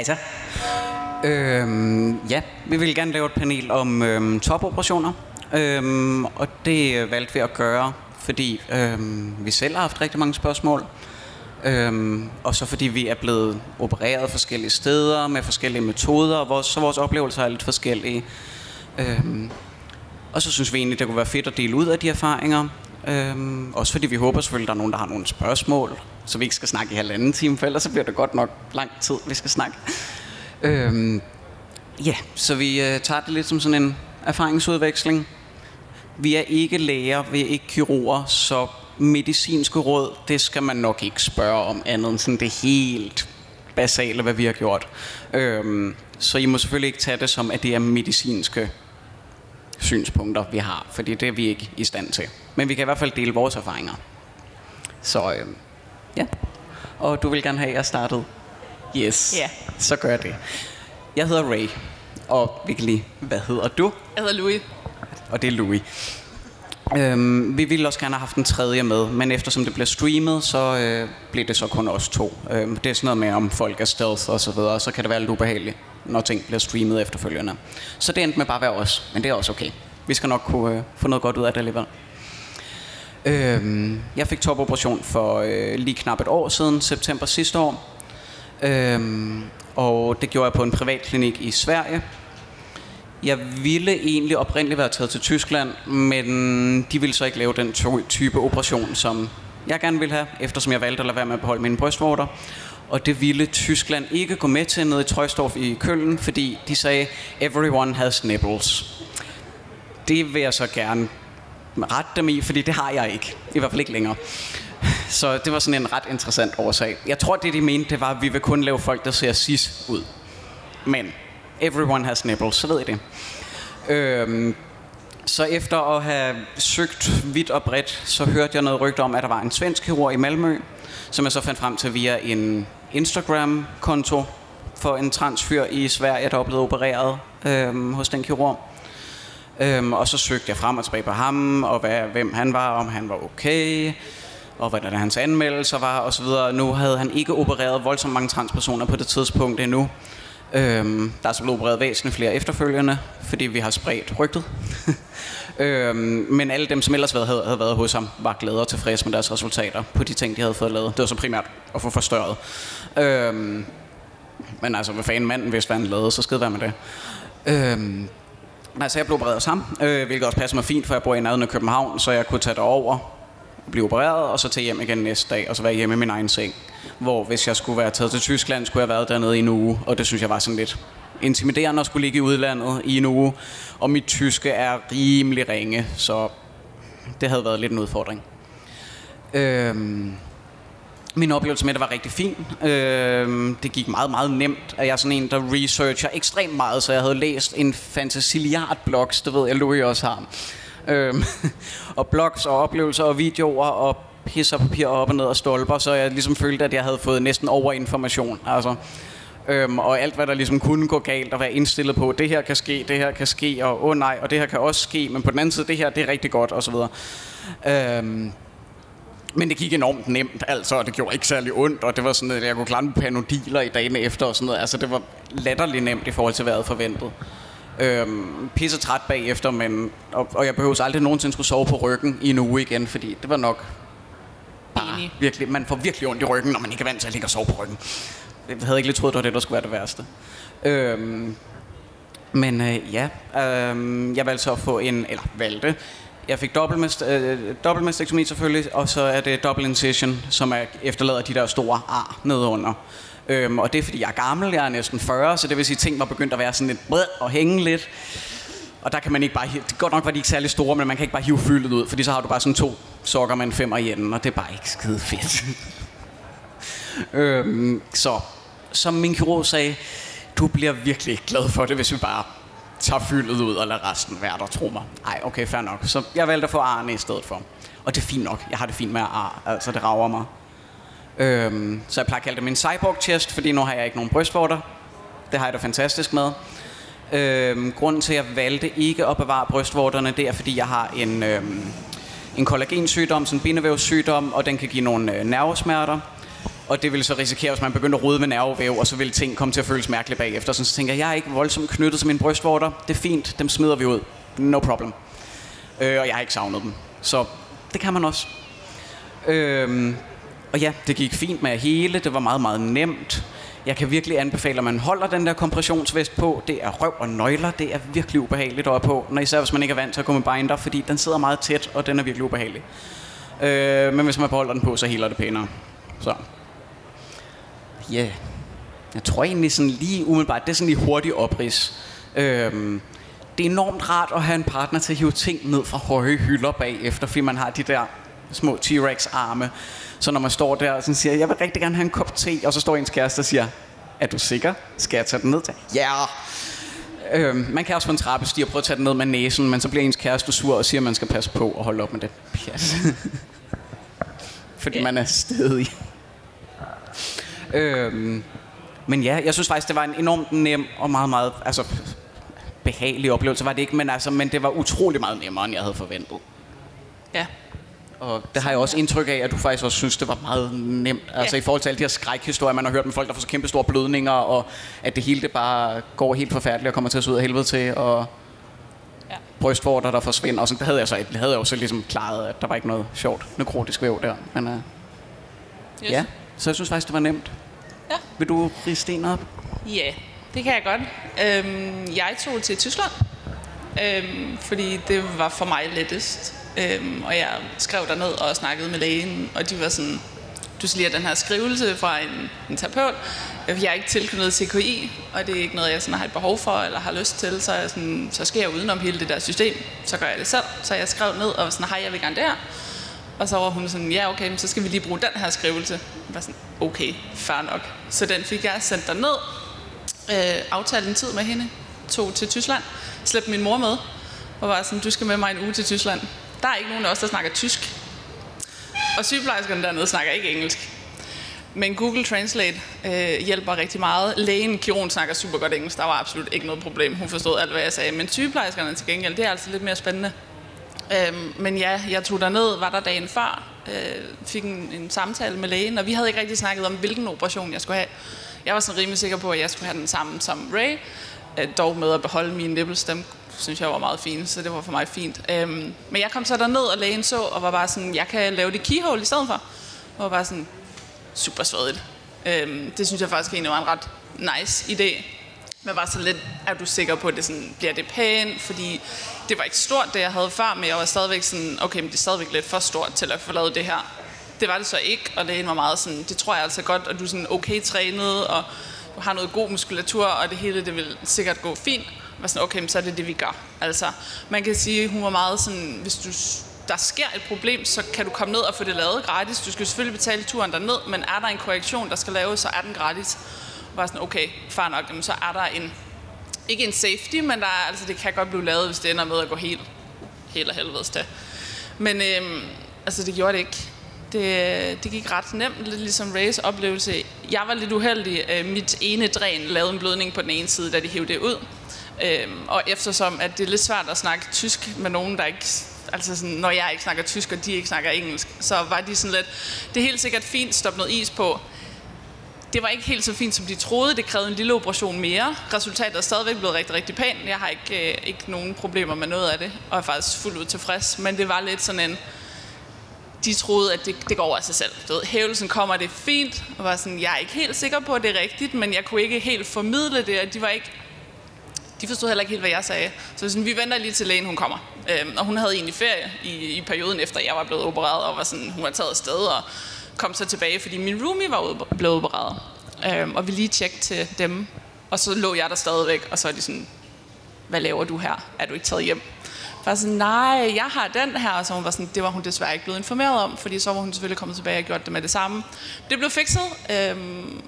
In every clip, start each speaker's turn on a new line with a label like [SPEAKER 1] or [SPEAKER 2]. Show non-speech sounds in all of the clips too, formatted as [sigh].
[SPEAKER 1] Hej så. Øhm, ja, vi vil gerne lave et panel om øhm, topoperationer. Øhm, og det øh, valgte vi at gøre, fordi øhm, vi selv har haft rigtig mange spørgsmål. Øhm, og så fordi vi er blevet opereret forskellige steder med forskellige metoder, og vores, så vores oplevelser er lidt forskellige. Øhm, og så synes vi egentlig, det kunne være fedt at dele ud af de erfaringer. Øhm, også fordi vi håber selvfølgelig, at der er nogen, der har nogle spørgsmål, så vi ikke skal snakke i halvanden time, for ellers så bliver det godt nok lang tid, vi skal snakke. Øhm, ja, så vi øh, tager det lidt som sådan en erfaringsudveksling. Vi er ikke læger, vi er ikke kirurger, så medicinske råd, det skal man nok ikke spørge om andet end sådan det helt basale, hvad vi har gjort. Øhm, så I må selvfølgelig ikke tage det som, at det er medicinske synspunkter, vi har, fordi det er vi ikke i stand til. Men vi kan i hvert fald dele vores erfaringer. Så øh, ja. Og du vil gerne have, at jeg startede? Yes.
[SPEAKER 2] Ja.
[SPEAKER 1] Så gør jeg det. Jeg hedder Ray, og vi kan lige, hvad hedder du?
[SPEAKER 2] Jeg hedder Louis.
[SPEAKER 1] Og det er Louis. Øhm, vi ville også gerne have haft en tredje med, men eftersom det blev streamet, så øh, blev det så kun os to. Øhm, det er sådan noget med, om folk er stealth og så videre, så kan det være lidt ubehageligt, når ting bliver streamet efterfølgende. Så det endte med bare at være os, men det er også okay. Vi skal nok kunne øh, få noget godt ud af det alligevel. Øhm, jeg fik topoperation for øh, lige knap et år siden, september sidste år. Øhm, og det gjorde jeg på en privat klinik i Sverige. Jeg ville egentlig oprindeligt være taget til Tyskland, men de ville så ikke lave den type operation, som jeg gerne ville have, eftersom jeg valgte at lade være med at beholde mine brystvorter. Og det ville Tyskland ikke gå med til nede i Trøjstorf i Køln, fordi de sagde, everyone has nipples. Det vil jeg så gerne rette dem i, fordi det har jeg ikke. I hvert fald ikke længere. Så det var sådan en ret interessant årsag. Jeg tror, det de mente, det var, at vi vil kun lave folk, der ser cis ud. Men everyone has nipples, så ved I det. Øhm, så efter at have søgt vidt og bredt, så hørte jeg noget rygte om, at der var en svensk kirurg i Malmø, som jeg så fandt frem til via en Instagram-konto for en transfyr i Sverige, der var blevet opereret øhm, hos den kirurg. Øhm, og så søgte jeg frem og tilbage på ham, og hvad, hvem han var, om han var okay, og hvordan hans anmeldelser var, og så videre. Nu havde han ikke opereret voldsomt mange transpersoner på det tidspunkt endnu. Øhm, der er så blevet opereret væsentligt flere efterfølgende, fordi vi har spredt rygtet. [laughs] øhm, men alle dem, som ellers havde, havde været hos ham, var glade og tilfredse med deres resultater på de ting, de havde fået lavet. Det var så primært at få forstørret. Øhm, men altså, hvad fanden manden vidste, hvad han lavede, så skide være med det. Øhm, altså, jeg blev opereret hos ham, øh, hvilket også passer mig fint, for jeg bor i nærheden af København, så jeg kunne tage det over, blive opereret, og så tage hjem igen næste dag, og så være hjemme i min egen seng. Hvor hvis jeg skulle være taget til Tyskland, skulle jeg have været dernede i en uge, og det synes jeg var sådan lidt intimiderende at skulle ligge i udlandet i en uge. Og mit tyske er rimelig ringe, så det havde været lidt en udfordring. Øhm, min oplevelse med det var rigtig fin. Øhm, det gik meget, meget nemt. At jeg er sådan en, der researcher ekstremt meget, så jeg havde læst en fantasiliard blogs, det ved jeg, Louis også har øh, [laughs] og blogs og oplevelser og videoer og pisser papir op og ned og stolper, så jeg ligesom følte, at jeg havde fået næsten overinformation. Altså, øhm, og alt, hvad der ligesom kunne gå galt, og være indstillet på, det her kan ske, det her kan ske, og åh oh, nej, og det her kan også ske, men på den anden side, det her, det er rigtig godt, og så videre. Øhm, men det gik enormt nemt, altså, og det gjorde ikke særlig ondt, og det var sådan, at jeg kunne klare med panodiler i dagene efter og sådan noget. Altså, det var latterligt nemt i forhold til, hvad jeg havde forventet. Øhm, pisse træt bagefter, men, og, og jeg behøver aldrig nogensinde skulle sove på ryggen i en uge igen, fordi det var nok bare
[SPEAKER 2] Enig.
[SPEAKER 1] virkelig, man får virkelig ondt i ryggen, når man ikke er vant til at ligge og sove på ryggen. Jeg havde ikke lige troet, det var det, der skulle være det værste. Øhm, men øh, ja, øh, jeg valgte så at få en, eller valgte, jeg fik dobbeltmast, øh, dobbeltmastektomi selvfølgelig, og så er det double incision, som er efterlader de der store ar nedenunder. Øhm, og det er fordi jeg er gammel, jeg er næsten 40, så det vil sige, at ting var begyndt at være sådan lidt bred og hænge lidt. Og der kan man ikke bare det godt nok var de ikke særlig store, men man kan ikke bare hive fyldet ud, fordi så har du bare sådan to sokker med en femmer i enden, og det er bare ikke skide fedt. [laughs] øhm, så, som min kirurg sagde, du bliver virkelig glad for det, hvis vi bare tager fyldet ud og lader resten være der, tro mig. Ej, okay, fair nok. Så jeg valgte at få arne i stedet for. Og det er fint nok. Jeg har det fint med ar, altså det rager mig. Øhm, så jeg plejer at kalde det min cyborg chest, fordi nu har jeg ikke nogen brystvorter. Det har jeg da fantastisk med. Øhm, grunden til, at jeg valgte ikke at bevare brystvorterne, det er, fordi jeg har en, øhm, en kollagensygdom, sådan en bindevævssygdom, og den kan give nogle øh, nervesmerter. Og det ville så risikere, hvis man begyndte at rode med nervevæv, og så ville ting komme til at føles mærkeligt bagefter. Så, så tænker jeg, jeg er ikke voldsomt knyttet til mine brystvorter. Det er fint, dem smider vi ud. No problem. Øh, og jeg har ikke savnet dem. Så det kan man også. Øh, og ja, det gik fint med hele. Det var meget, meget nemt. Jeg kan virkelig anbefale, at man holder den der kompressionsvest på. Det er røv og nøgler. Det er virkelig ubehageligt at på. Når især hvis man ikke er vant til at gå med binder, fordi den sidder meget tæt, og den er virkelig ubehagelig. Øh, men hvis man beholder den på, så heler det pænere. Så. Ja. Yeah. Jeg tror egentlig sådan lige umiddelbart, det er sådan lige hurtig oprids. Øh, det er enormt rart at have en partner til at hive ting ned fra høje hylder bagefter, fordi man har de der små T-Rex arme. Så når man står der og sådan siger, jeg vil rigtig gerne have en kop te, og så står ens kæreste og siger, er du sikker? Skal jeg tage den ned til? Ja! Yeah. Øh, man kan også få en trappestige og prøve at tage den ned med næsen, men så bliver ens kæreste sur og siger, at man skal passe på og holde op med det pjat. [laughs] Fordi yeah. man er stedig. øhm, men ja, jeg synes faktisk, det var en enormt nem og meget, meget altså, behagelig oplevelse, var det ikke, men, altså, men det var utrolig meget nemmere, end jeg havde forventet.
[SPEAKER 2] Ja.
[SPEAKER 1] Og det har jeg også indtryk af, at du faktisk også synes, det var meget nemt. Altså ja. i forhold til alle de her skrækhistorier, man har hørt med folk, der får så kæmpe store blødninger, og at det hele det bare går helt forfærdeligt og kommer til at se ud af helvede til, og ja. brystvorter, der forsvinder. Og sådan, det havde jeg så, det havde jeg jo så ligesom klaret, at der var ikke noget sjovt nekrotisk væv der. Men uh, yes. ja, så jeg synes faktisk, det var nemt.
[SPEAKER 2] Ja.
[SPEAKER 1] Vil du rige sten op?
[SPEAKER 2] Ja, det kan jeg godt. Øhm, jeg tog til Tyskland, øhm, fordi det var for mig lettest. Øhm, og jeg skrev derned og snakkede med lægen, og de var sådan, du skal lige have den her skrivelse fra en, en terapeut. Øh, jeg er ikke tilknyttet CKI, og det er ikke noget, jeg sådan har et behov for eller har lyst til, så, jeg sådan, så skal jeg udenom hele det der system. Så gør jeg det selv. Så jeg skrev ned og var sådan, hej, jeg vil gerne der. Og så var hun sådan, ja okay, så skal vi lige bruge den her skrivelse. Jeg var sådan, okay, fair nok. Så den fik jeg sendt derned, øh, aftalte en tid med hende, tog til Tyskland, slæbte min mor med, og var sådan, du skal med mig en uge til Tyskland. Der er ikke nogen af os, der snakker tysk. Og sygeplejerskerne dernede snakker ikke engelsk. Men Google Translate øh, hjælper rigtig meget. Lægen, kirurgen, snakker super godt engelsk. Der var absolut ikke noget problem. Hun forstod alt, hvad jeg sagde. Men sygeplejerskerne til gengæld, det er altså lidt mere spændende. Øhm, men ja, jeg tog derned, var der dagen før, øh, fik en, en samtale med lægen, og vi havde ikke rigtig snakket om, hvilken operation jeg skulle have. Jeg var sådan rimelig sikker på, at jeg skulle have den samme som Ray, øh, dog med at beholde min nipples, dem synes jeg var meget fine, så det var for mig fint. Øhm, men jeg kom så derned, og lægen så, og var bare sådan, jeg kan lave det keyhole i stedet for. Og var bare sådan, super svedigt. Øhm, det synes jeg faktisk egentlig var en ret nice idé. Men var så lidt, er du sikker på, at det sådan, bliver det pænt? Fordi det var ikke stort, det jeg havde før, men jeg var stadigvæk sådan, okay, men det er stadigvæk lidt for stort til at få lavet det her. Det var det så ikke, og lægen var meget sådan, det tror jeg altså godt, og du er sådan okay trænet, og du har noget god muskulatur, og det hele, det vil sikkert gå fint. Var sådan, okay, så er det det, vi gør. Altså, man kan sige, hun var meget sådan, hvis du der sker et problem, så kan du komme ned og få det lavet gratis. Du skal selvfølgelig betale turen derned, men er der en korrektion, der skal laves, så er den gratis. Og var sådan, okay, far nok, jamen, så er der en, ikke en safety, men der er, altså, det kan godt blive lavet, hvis det ender med at gå helt, helt og helvedes til. Men øhm, altså, det gjorde det ikke. Det, øh, det gik ret nemt, lidt ligesom Rays oplevelse. Jeg var lidt uheldig. Øh, mit ene dræn lavede en blødning på den ene side, da de hævde det ud. Øhm, og eftersom at det er lidt svært at snakke tysk med nogen, der ikke altså sådan, når jeg ikke snakker tysk, og de ikke snakker engelsk, så var de sådan lidt, det er helt sikkert fint, stop noget is på. Det var ikke helt så fint, som de troede. Det krævede en lille operation mere. Resultatet er stadigvæk blevet rigtig, rigtig pænt. Jeg har ikke, øh, ikke nogen problemer med noget af det, og er faktisk fuldt ud tilfreds. Men det var lidt sådan en, de troede, at det, det går af sig selv. Du ved, hævelsen kommer, det er fint, og var sådan, jeg er ikke helt sikker på, at det er rigtigt, men jeg kunne ikke helt formidle det, og de var ikke de forstod heller ikke helt, hvad jeg sagde. Så sådan, vi venter lige til lægen, hun kommer. Øhm, og hun havde egentlig ferie i, i perioden efter, jeg var blevet opereret, og var sådan, hun var taget afsted og kom så tilbage, fordi min roomie var blevet opereret. Øhm, og vi lige tjekkede til dem, og så lå jeg der stadigvæk, og så er de sådan, hvad laver du her? Er du ikke taget hjem? var sådan, nej, jeg har den her. Og så hun var sådan, det var hun desværre ikke blevet informeret om, fordi så var hun selvfølgelig kommet tilbage og gjort det med det samme. Det blev fikset øhm,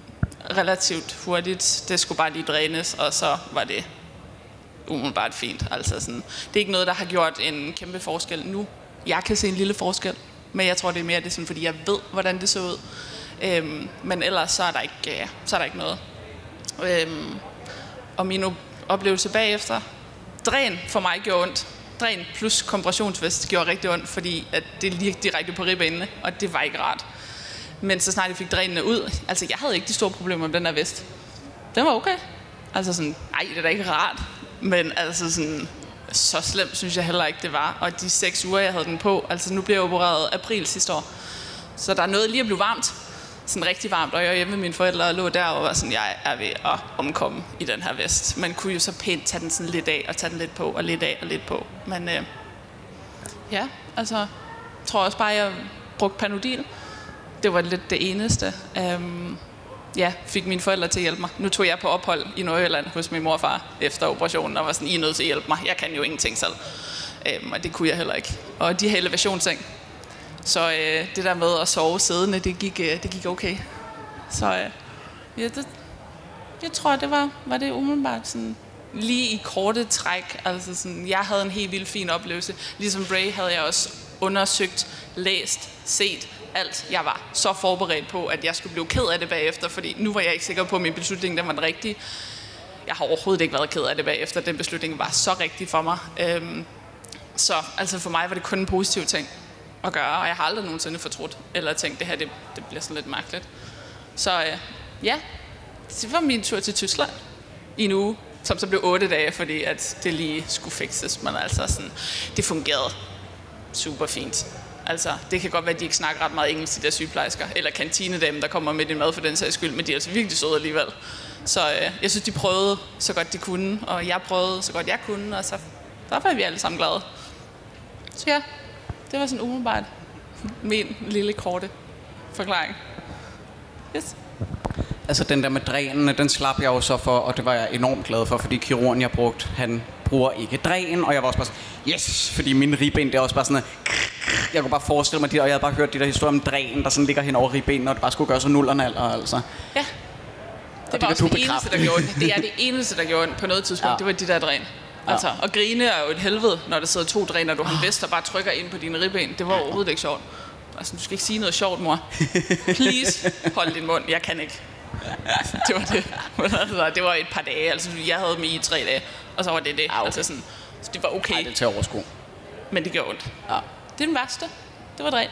[SPEAKER 2] relativt hurtigt. Det skulle bare lige drænes, og så var det umiddelbart fint. Altså sådan, det er ikke noget, der har gjort en kæmpe forskel nu. Jeg kan se en lille forskel, men jeg tror, det er mere det sådan, fordi jeg ved, hvordan det så ud. Øhm, men ellers så er der ikke, ja, så er der ikke noget. Øhm, og min oplevelse bagefter, dræn for mig gjorde ondt. Dræn plus kompressionsvest gjorde rigtig ondt, fordi at det lige direkte på ribbenene, og det var ikke rart. Men så snart jeg fik drænene ud, altså jeg havde ikke de store problemer med den her vest. Den var okay. Altså sådan, nej, det er da ikke rart. Men altså sådan, så slemt synes jeg heller ikke, det var. Og de seks uger, jeg havde den på, altså nu blev jeg opereret april sidste år. Så der er noget lige at blive varmt. Sådan rigtig varmt, og jeg var hjemme med mine forældre og lå der og var sådan, jeg er ved at omkomme i den her vest. Man kunne jo så pænt tage den sådan lidt af og tage den lidt på og lidt af og lidt på. Men øh, ja, altså, jeg tror også bare, jeg brugte Panodil. Det var lidt det eneste. Øh, ja, fik mine forældre til at hjælpe mig. Nu tog jeg på ophold i Nordjylland hos min mor og far efter operationen, og var sådan, I er nødt til at hjælpe mig. Jeg kan jo ingenting selv. Øhm, og det kunne jeg heller ikke. Og de her elevationsseng. Så øh, det der med at sove siddende, det gik, øh, det gik okay. Så øh, ja, det, jeg tror, det var, var det umiddelbart sådan lige i korte træk. Altså sådan, jeg havde en helt vildt fin oplevelse. Ligesom Ray havde jeg også undersøgt, læst, set alt. Jeg var så forberedt på, at jeg skulle blive ked af det bagefter, fordi nu var jeg ikke sikker på, at min beslutning den var den rigtige. Jeg har overhovedet ikke været ked af det bagefter. Den beslutning var så rigtig for mig. Øhm, så altså for mig var det kun en positiv ting at gøre, og jeg har aldrig nogensinde fortrudt, eller tænkt, det her det, det bliver sådan lidt mærkeligt. Så øh, ja, det var min tur til Tyskland i en uge, som så blev otte dage, fordi at det lige skulle fikses, men altså sådan, det fungerede super fint. Altså, det kan godt være, at de ikke snakker ret meget engelsk, de der sygeplejersker, eller kantinedame, der kommer med din mad for den sags skyld, men de er altså virkelig søde alligevel. Så øh, jeg synes, de prøvede så godt de kunne, og jeg prøvede så godt jeg kunne, og så der var vi alle sammen glade. Så ja, det var sådan umiddelbart min lille korte forklaring. Yes.
[SPEAKER 1] Altså den der med drænene, den slap jeg jo så for, og det var jeg enormt glad for, fordi kirurgen jeg brugte, han bruger ikke dræn, og jeg var også bare sådan, yes, fordi min ribben, det er også bare sådan, jeg kunne bare forestille mig det, og jeg havde bare hørt de der historier om dræn, der sådan ligger hen over ribbenene, og det bare skulle gøre så nullerne alder, altså.
[SPEAKER 2] Ja. Det,
[SPEAKER 1] det
[SPEAKER 2] var også det eneste, der gjorde [laughs] det. Det er det eneste, der gjorde på noget tidspunkt. Ja. Det var de der dræn. Altså, ja. og grine er jo et helvede, når der sidder to dræner, du har en vest, der bare trykker ind på dine ribben. Det var overhovedet ikke sjovt. Altså, du skal ikke sige noget sjovt, mor. Please, hold din mund. Jeg kan ikke. Det var det. Altså, [laughs] det var et par dage. Altså, jeg havde dem i tre dage, og så var det det. Ah, okay. Altså, sådan, så det var okay.
[SPEAKER 1] Ej, det til overskue.
[SPEAKER 2] Men det gjorde ondt. Ja. Det er den værste. Det var dræn.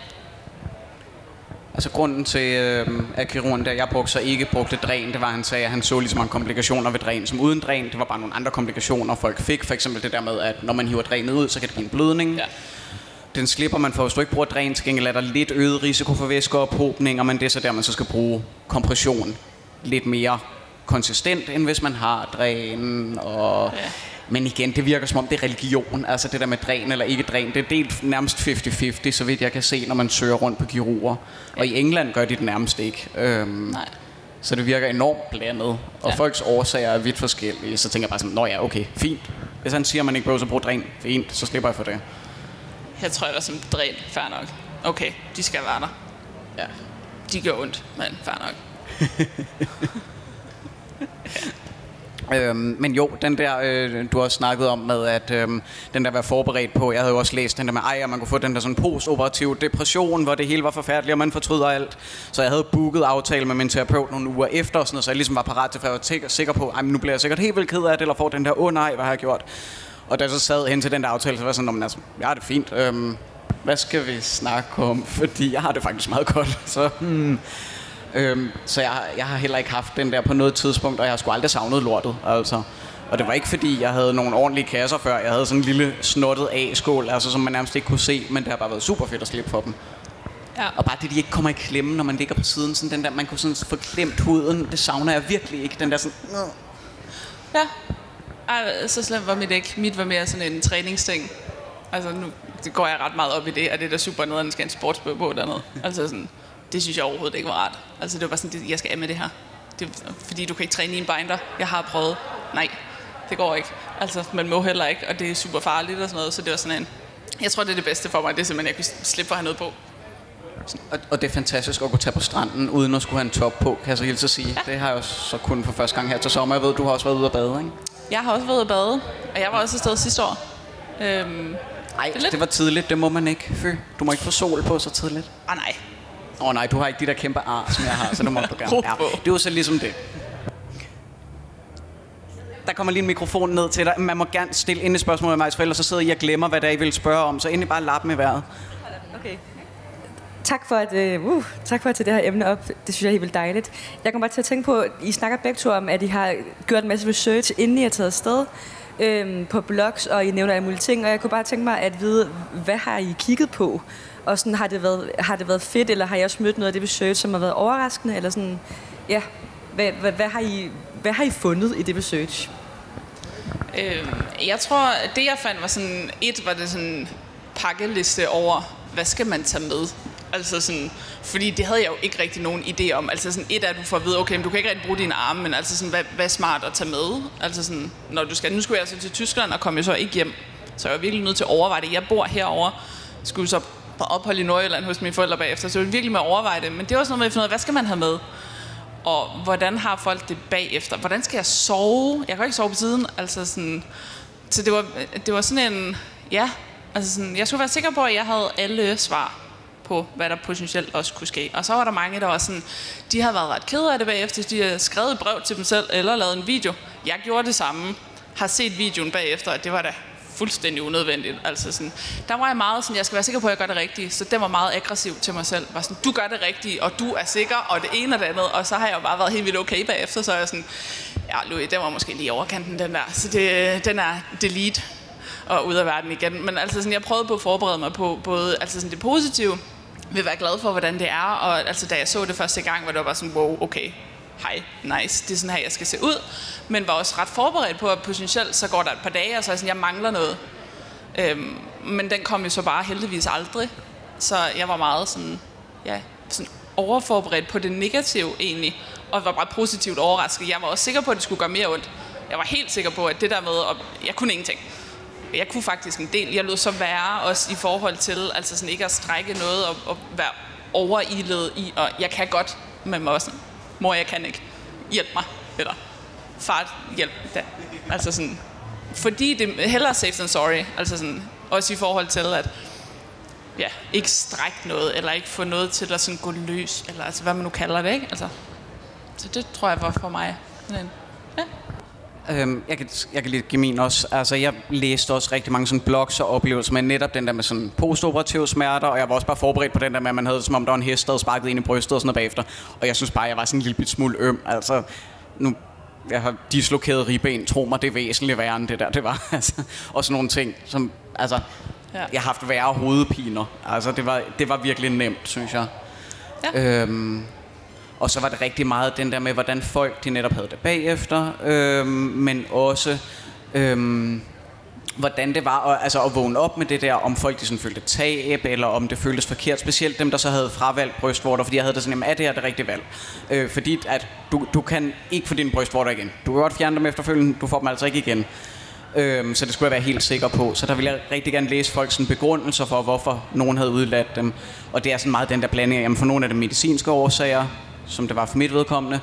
[SPEAKER 1] Altså grunden til, øh, at kirurgen der, jeg brugte så ikke brugte dræn, det var, at han sagde, at han så lige så mange komplikationer ved dræn som uden dræn. Det var bare nogle andre komplikationer, folk fik. For eksempel det der med, at når man hiver drænet ud, så kan det give en blødning. Ja. Den slipper man for, hvis du ikke bruger dræn, til gengæld er der lidt øget risiko for væskeophobninger, men det er så der, man så skal bruge kompression lidt mere konsistent, end hvis man har dræn og ja. Men igen, det virker som om, det er religion. Altså det der med dræn eller ikke dræn. Det er delt nærmest 50-50, så vidt jeg kan se, når man søger rundt på kirurger. Ja. Og i England gør de det nærmest ikke. Øhm, Nej. Så det virker enormt blandet. Og ja. folks årsager er vidt forskellige. Så tænker jeg bare sådan, nå ja, okay, fint. Hvis han siger, at man ikke behøver at bruge dræn, fint, så slipper jeg for det.
[SPEAKER 2] Jeg tror, jeg var som dræn, fair nok. Okay, de skal være der. Ja. De gør ondt, men fair nok.
[SPEAKER 1] ja. [laughs] Øhm, men jo, den der, øh, du har snakket om med, at øh, den der var forberedt på, jeg havde jo også læst den der med, ej, at man kunne få den der sådan postoperativ depression, hvor det hele var forfærdeligt, og man fortryder alt. Så jeg havde booket aftale med min terapeut nogle uger efter, og sådan noget, så jeg ligesom var parat til, for jeg var sikker på, ej, nu bliver jeg sikkert helt vildt ked af det, eller får den der, åh oh, nej, hvad har jeg gjort? Og da jeg så sad hen til den der aftale, så var jeg sådan, altså, jeg har det fint. Øhm, hvad skal vi snakke om? Fordi jeg har det faktisk meget godt. [laughs] Så, hmm. Øhm, så jeg, jeg har heller ikke haft den der på noget tidspunkt, og jeg har sgu aldrig savnet lortet. Altså. Og det var ikke fordi, jeg havde nogle ordentlige kasser før. Jeg havde sådan en lille snottet A-skål, altså, som man nærmest ikke kunne se, men det har bare været super fedt at slippe for dem. Ja. Og bare det, de ikke kommer i klemme, når man ligger på siden. Sådan den der, man kunne sådan få klemt huden. Det savner jeg virkelig ikke. Den der sådan...
[SPEAKER 2] Ja. Ej, så slemt var mit ikke. Mit var mere sådan en træningsting. Altså nu det går jeg ret meget op i det, og det er da super noget, at skal en sportsbøger på dernede. Altså sådan, det synes jeg overhovedet ikke var rart. Altså det var bare sådan, jeg skal af med det her. Det, fordi du kan ikke træne i en binder. Jeg har prøvet. Nej, det går ikke. Altså man må heller ikke, og det er super farligt og sådan noget. Så det var sådan en, jeg tror det er det bedste for mig, det er simpelthen, at jeg kunne slippe for at have noget på.
[SPEAKER 1] Og, og det er fantastisk at kunne tage på stranden, uden at skulle have en top på, kan jeg så hilse at sige. Ja. Det har jeg også så kun for første gang her til sommer. Jeg ved, du har også været ude at bade, ikke?
[SPEAKER 2] Jeg har også været ude at bade, og jeg var også afsted sidste år. Øhm,
[SPEAKER 1] Ej, det, det var tidligt, det må man ikke, Fy. Du må ikke få sol på så tidligt.
[SPEAKER 2] Ah nej,
[SPEAKER 1] Åh oh, nej, du har ikke de der kæmpe ar, som jeg har, så du må du [laughs] gerne. Ja, det er jo så ligesom det. Der kommer lige en mikrofon ned til dig. Man må gerne stille ind et spørgsmål med mig, for ellers så sidder I og glemmer, hvad der I vil spørge om. Så endelig bare lap med vejret.
[SPEAKER 3] Okay. tak for, at, uh, uh, tak for at tage det her emne op. Det synes jeg er helt vildt dejligt. Jeg kommer bare til at tænke på, I snakker begge to om, at I har gjort en masse research, inden I har taget afsted øhm, på blogs, og I nævner alle mulige ting, og jeg kunne bare tænke mig at vide, hvad har I kigget på? Og sådan, har det været, har det været fedt, eller har I også mødt noget af det research, som har været overraskende? Eller sådan, ja, hvad, hvad, hvad, har, I, hvad har I fundet i det research?
[SPEAKER 2] Øh, jeg tror, det jeg fandt var sådan, et var det sådan pakkeliste over, hvad skal man tage med? Altså sådan, fordi det havde jeg jo ikke rigtig nogen idé om. Altså sådan, et er, at du får at vide, okay, men du kan ikke rigtig bruge dine arme, men altså sådan, hvad, hvad er smart at tage med? Altså sådan, når du skal, nu skulle jeg altså til Tyskland og kom jo så ikke hjem. Så jeg var virkelig nødt til at overveje det. Jeg bor herover, skulle så på ophold i Nordjylland hos mine forældre bagefter, så jeg var virkelig med at overveje det. Men det var også noget med at finde ud af, hvad skal man have med? Og hvordan har folk det bagefter? Hvordan skal jeg sove? Jeg kan ikke sove på siden. Altså sådan, så det var, det var sådan en, ja, altså sådan, jeg skulle være sikker på, at jeg havde alle svar på, hvad der potentielt også kunne ske. Og så var der mange, der var sådan, de havde været ret kede af det bagefter, de havde skrevet et brev til dem selv, eller lavet en video. Jeg gjorde det samme, har set videoen bagefter, og det var da fuldstændig unødvendigt. Altså sådan, der var jeg meget sådan, jeg skal være sikker på, at jeg gør det rigtige. Så det var meget aggressiv til mig selv. Var sådan, du gør det rigtige, og du er sikker, og det ene og det andet. Og så har jeg jo bare været helt vildt okay bagefter, så er jeg sådan, ja Louis, den var måske lige overkanten, den der. Så det, den er delete og ud af verden igen. Men altså sådan, jeg prøvede på at forberede mig på både altså sådan det positive, vil være glad for, hvordan det er. Og altså, da jeg så det første gang, var det bare sådan, wow, okay, hej, nice, det er sådan her, jeg skal se ud. Men var også ret forberedt på, at potentielt så går der et par dage, og så er jeg sådan, jeg mangler noget. Øhm, men den kom jo så bare heldigvis aldrig. Så jeg var meget sådan, ja, sådan overforberedt på det negative egentlig, og var bare positivt overrasket. Jeg var også sikker på, at det skulle gøre mere ondt. Jeg var helt sikker på, at det der med, at jeg kunne ingenting jeg kunne faktisk en del. Jeg lød så værre også i forhold til, altså sådan ikke at strække noget og, og være overilet i, og jeg kan godt, men også sådan, mor, jeg kan ikke. Hjælp mig. Eller far, hjælp. Da. Altså sådan, fordi det hellere safe than sorry. Altså sådan, også i forhold til, at ja, ikke strække noget, eller ikke få noget til at sådan gå løs, eller altså, hvad man nu kalder det, ikke? Altså, så det tror jeg var for mig. Sådan ja.
[SPEAKER 1] Øhm, jeg, kan, jeg kan lige give min også. Altså, jeg læste også rigtig mange sådan blogs og oplevelser med netop den der med sådan postoperative smerter, og jeg var også bare forberedt på den der med, at man havde som om der var en hest, der havde sparket ind i brystet og sådan noget bagefter. Og jeg synes bare, jeg var sådan en lille smule øm. Altså, nu, jeg har dislokeret ribben, tro mig, det er væsentligt værre end det der, det var. [laughs] Altså, og sådan nogle ting, som, altså, ja. jeg har haft værre hovedpiner. Altså, det var, det var virkelig nemt, synes jeg. Ja. Øhm, og så var det rigtig meget den der med, hvordan folk de netop havde det bagefter, øhm, men også øhm, hvordan det var at, altså at vågne op med det der, om folk de sådan følte tab, eller om det føltes forkert. Specielt dem, der så havde fravalgt brystvorter, fordi jeg havde det sådan, jamen er det her det rigtige valg? Øh, fordi at du, du kan ikke få dine brystvorter igen. Du kan godt fjerne dem efterfølgende, du får dem altså ikke igen. Øhm, så det skulle jeg være helt sikker på. Så der vil jeg rigtig gerne læse folks sådan, begrundelser for, hvorfor nogen havde udladt dem. Og det er sådan meget den der blanding. Jamen for nogle af det medicinske årsager, som det var for mit vedkommende.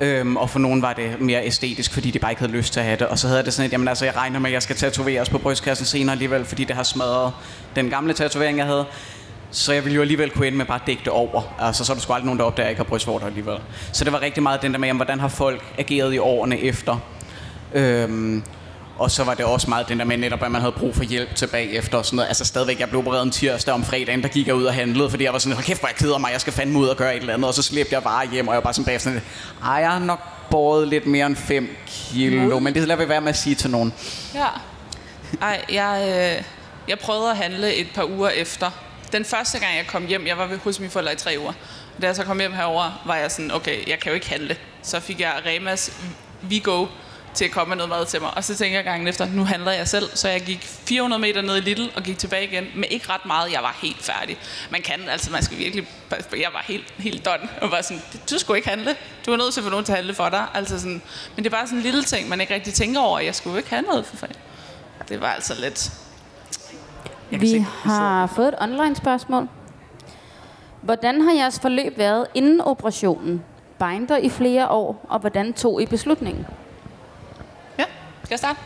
[SPEAKER 1] Øhm, og for nogen var det mere æstetisk, fordi de bare ikke havde lyst til at have det. Og så havde det sådan et, jamen altså, jeg regner med, at jeg skal tatoveres på brystkassen senere alligevel, fordi det har smadret den gamle tatovering, jeg havde. Så jeg ville jo alligevel kunne ende med bare at dække det over. Altså, så er der sgu aldrig nogen, der opdager, at jeg ikke har brystvorter alligevel. Så det var rigtig meget den der med, jamen, hvordan har folk ageret i årene efter. Øhm, og så var det også meget den der med netop, at man havde brug for hjælp tilbage efter og sådan noget. Altså stadigvæk, jeg blev opereret en tirsdag om fredagen, der gik jeg ud og handlede, fordi jeg var sådan, hold kæft, hvor jeg keder mig, jeg skal fandme ud og gøre et eller andet. Og så slæbte jeg bare hjem, og jeg var bare sådan bagefter sådan, ej, jeg har nok båret lidt mere end 5 kilo, men det lader vi være med at sige til nogen.
[SPEAKER 2] Ja. Ej, jeg, øh, jeg prøvede at handle et par uger efter. Den første gang, jeg kom hjem, jeg var hos mine forældre i tre uger. Da jeg så kom hjem herover, var jeg sådan, okay, jeg kan jo ikke handle. Så fik jeg Remas Vigo til at komme med noget mad til mig. Og så tænker jeg gangen efter, nu handler jeg selv. Så jeg gik 400 meter ned i Lidl og gik tilbage igen. Men ikke ret meget, jeg var helt færdig. Man kan, altså man skal virkelig, jeg var helt, helt done. Og var sådan, du skulle ikke handle. Du er nødt til at få nogen til at handle for dig. Altså sådan, men det er bare sådan en lille ting, man ikke rigtig tænker over. Jeg skulle ikke have noget for fanden. Det var altså lidt...
[SPEAKER 4] Vi har fået et online spørgsmål. Hvordan har jeres forløb været inden operationen? Binder i flere år, og hvordan tog I beslutningen?
[SPEAKER 2] Skal jeg starte?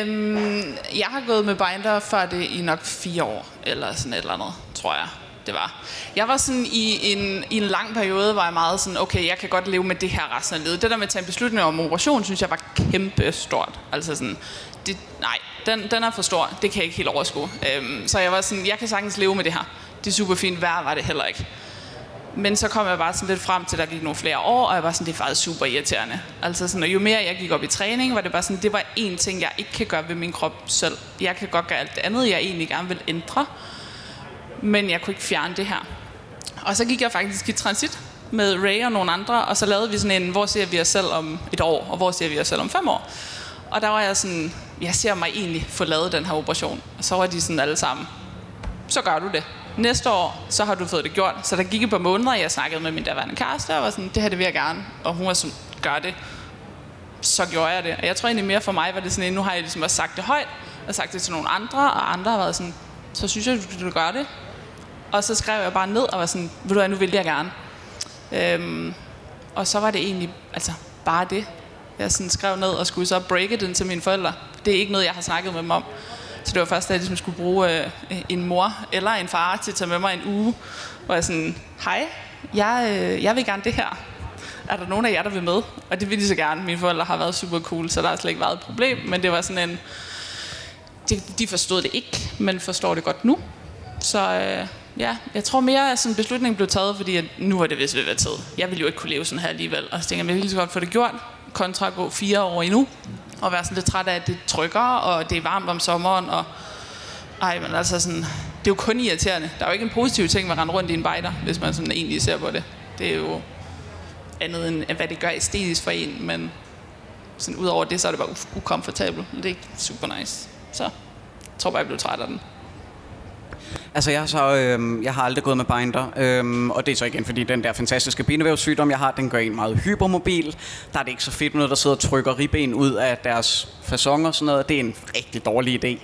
[SPEAKER 2] Øhm, jeg har gået med binder for det i nok fire år, eller sådan et eller andet, tror jeg det var. Jeg var sådan i en, i en lang periode, var jeg meget sådan, okay, jeg kan godt leve med det her resten af livet. Det der med at tage en beslutning om operation, synes jeg var kæmpe stort. Altså sådan, det, nej, den, den er for stor, det kan jeg ikke helt overskue. Øhm, så jeg var sådan, jeg kan sagtens leve med det her. det super fint Værre var det heller ikke. Men så kom jeg bare sådan lidt frem til, at der gik nogle flere år, og jeg var sådan, det er faktisk super irriterende. Altså sådan, og jo mere jeg gik op i træning, var det bare sådan, det var én ting, jeg ikke kan gøre ved min krop selv. Jeg kan godt gøre alt det andet, jeg egentlig gerne vil ændre, men jeg kunne ikke fjerne det her. Og så gik jeg faktisk i transit med Ray og nogle andre, og så lavede vi sådan en, hvor ser vi os selv om et år, og hvor ser vi os selv om fem år. Og der var jeg sådan, jeg ser mig egentlig få lavet den her operation. Og så var de sådan alle sammen, så gør du det. Næste år, så har du fået det gjort. Så der gik et par måneder, jeg snakkede med min daværende kæreste, og var sådan, det her det vil jeg gerne. Og hun var sådan, gør det. Så gjorde jeg det. Og jeg tror egentlig mere for mig, var det sådan, nu har jeg ligesom også sagt det højt, og sagt det til nogle andre, og andre har været sådan, så synes jeg, du, du gør det. Og så skrev jeg bare ned og var sådan, ved du hvad, nu vil jeg gerne. Øhm, og så var det egentlig altså, bare det. Jeg sådan skrev ned og skulle så breake den til mine forældre. Det er ikke noget, jeg har snakket med dem om. Så det var først, da jeg ligesom skulle bruge øh, en mor eller en far til at tage med mig en uge. Hvor jeg sådan, hej, jeg, øh, jeg vil gerne det her. Er der nogen af jer, der vil med? Og det vil de så gerne. Mine forældre har været super cool, så der har slet ikke været et problem. Men det var sådan en... De, de forstod det ikke, men forstår det godt nu. Så øh, ja, jeg tror mere, at sådan beslutningen blev taget, fordi at nu var det vist ved at være tid. Jeg ville jo ikke kunne leve sådan her alligevel. Og så tænkte jeg, jeg ville så godt få det gjort, kontra at gå fire år endnu, og være sådan lidt træt af, at det trykker, og det er varmt om sommeren, og ej, men altså sådan, det er jo kun irriterende. Der er jo ikke en positiv ting med at rende rundt i en bejder, hvis man sådan egentlig ser på det. Det er jo andet end, hvad det gør æstetisk for en, men sådan ud over det, så er det bare ukomfortabelt. Det er ikke super nice. Så jeg tror bare, jeg blev træt af den.
[SPEAKER 1] Altså jeg, så, øh, jeg har aldrig gået med binder, øh, og det er så igen fordi den der fantastiske benevævssygdom, jeg har, den gør en meget hypermobil. Der er det ikke så fedt med noget, der sidder og trykker ribben ud af deres fasong og sådan noget. Det er en rigtig dårlig idé.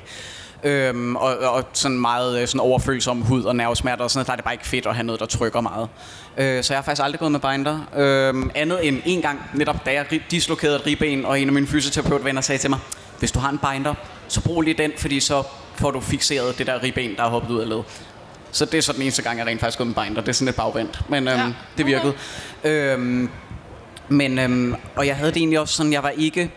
[SPEAKER 1] Øhm, og, og sådan meget øh, sådan overfølsom hud og nervesmerter og sådan noget, der er det bare ikke fedt at have noget, der trykker meget. Øh, så jeg har faktisk aldrig gået med binder. Øh, andet end en gang, netop da jeg dislokerede et ribben, og en af mine fysioterapeutvenner sagde til mig, hvis du har en binder, så brug lige den, fordi så får du fixeret det der ribben, der er hoppet ud af led. Så det er så den eneste gang, jeg rent faktisk gået med binder. Det er sådan lidt bagvendt, men øhm, ja. det virkede. Okay. Øhm, men, øhm, og jeg havde det egentlig også sådan, jeg var ikke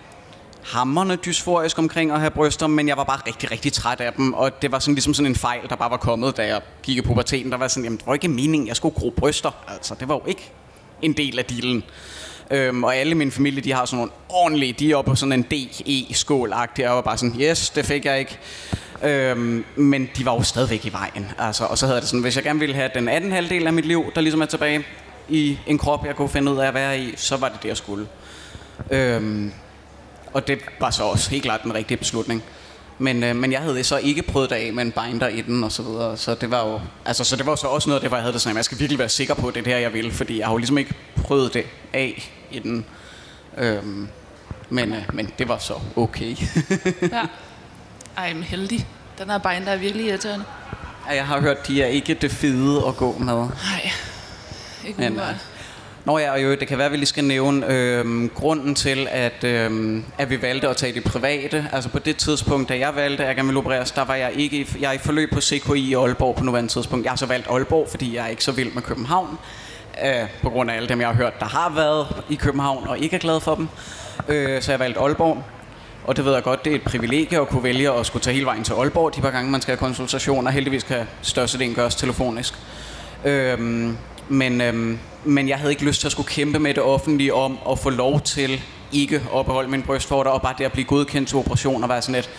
[SPEAKER 1] hammerne dysforisk omkring at have bryster, men jeg var bare rigtig, rigtig træt af dem, og det var sådan ligesom sådan en fejl, der bare var kommet, da jeg gik i puberteten. Der var sådan, jamen det var ikke meningen, jeg skulle gro bryster. Altså, det var jo ikke en del af dealen. Øhm, og alle min familie, de har sådan nogle ordentlige, de er oppe på sådan en DE-skål og jeg var bare sådan, yes, det fik jeg ikke. Øhm, men de var jo stadigvæk i vejen. Altså, og så havde det sådan, hvis jeg gerne ville have den anden halvdel af mit liv, der ligesom er tilbage i en krop, jeg kunne finde ud af at være i, så var det det, jeg skulle. Øhm, og det var så også helt klart den rigtige beslutning. Men, øh, men jeg havde så ikke prøvet det af med en binder i den og så videre. Så det var jo, altså, så det var så også noget af det, hvor jeg havde det sådan, at jeg skal virkelig være sikker på, at det er det her, jeg vil. Fordi jeg har jo ligesom ikke prøvet det af i den. Øhm, men, øh, men det var så okay. [laughs]
[SPEAKER 2] ja. Ej, men heldig. Den her binder er virkelig irriterende.
[SPEAKER 1] Ja, jeg har hørt, de er ikke det fede at gå med.
[SPEAKER 2] Nej, ikke men, øh,
[SPEAKER 1] Nå ja, og jo, det kan være, at vi lige skal nævne øh, grunden til, at, øh, at vi valgte at tage det private. Altså på det tidspunkt, da jeg valgte, at jeg gerne ville opereres, der var jeg ikke i, jeg er i forløb på CKI i Aalborg på nuværende tidspunkt. Jeg har så valgt Aalborg, fordi jeg er ikke så vild med København. Øh, på grund af alle dem, jeg har hørt, der har været i København og ikke er glad for dem. Øh, så jeg valgte Aalborg. Og det ved jeg godt, det er et privilegie at kunne vælge at skulle tage hele vejen til Aalborg de par gange, man skal have konsultationer. Heldigvis kan størstedelen gøres telefonisk. Øhm, men, øhm, men jeg havde ikke lyst til at skulle kæmpe med det offentlige om at få lov til ikke at beholde min brystvorter, og bare det at blive godkendt til operation og være sådan lidt,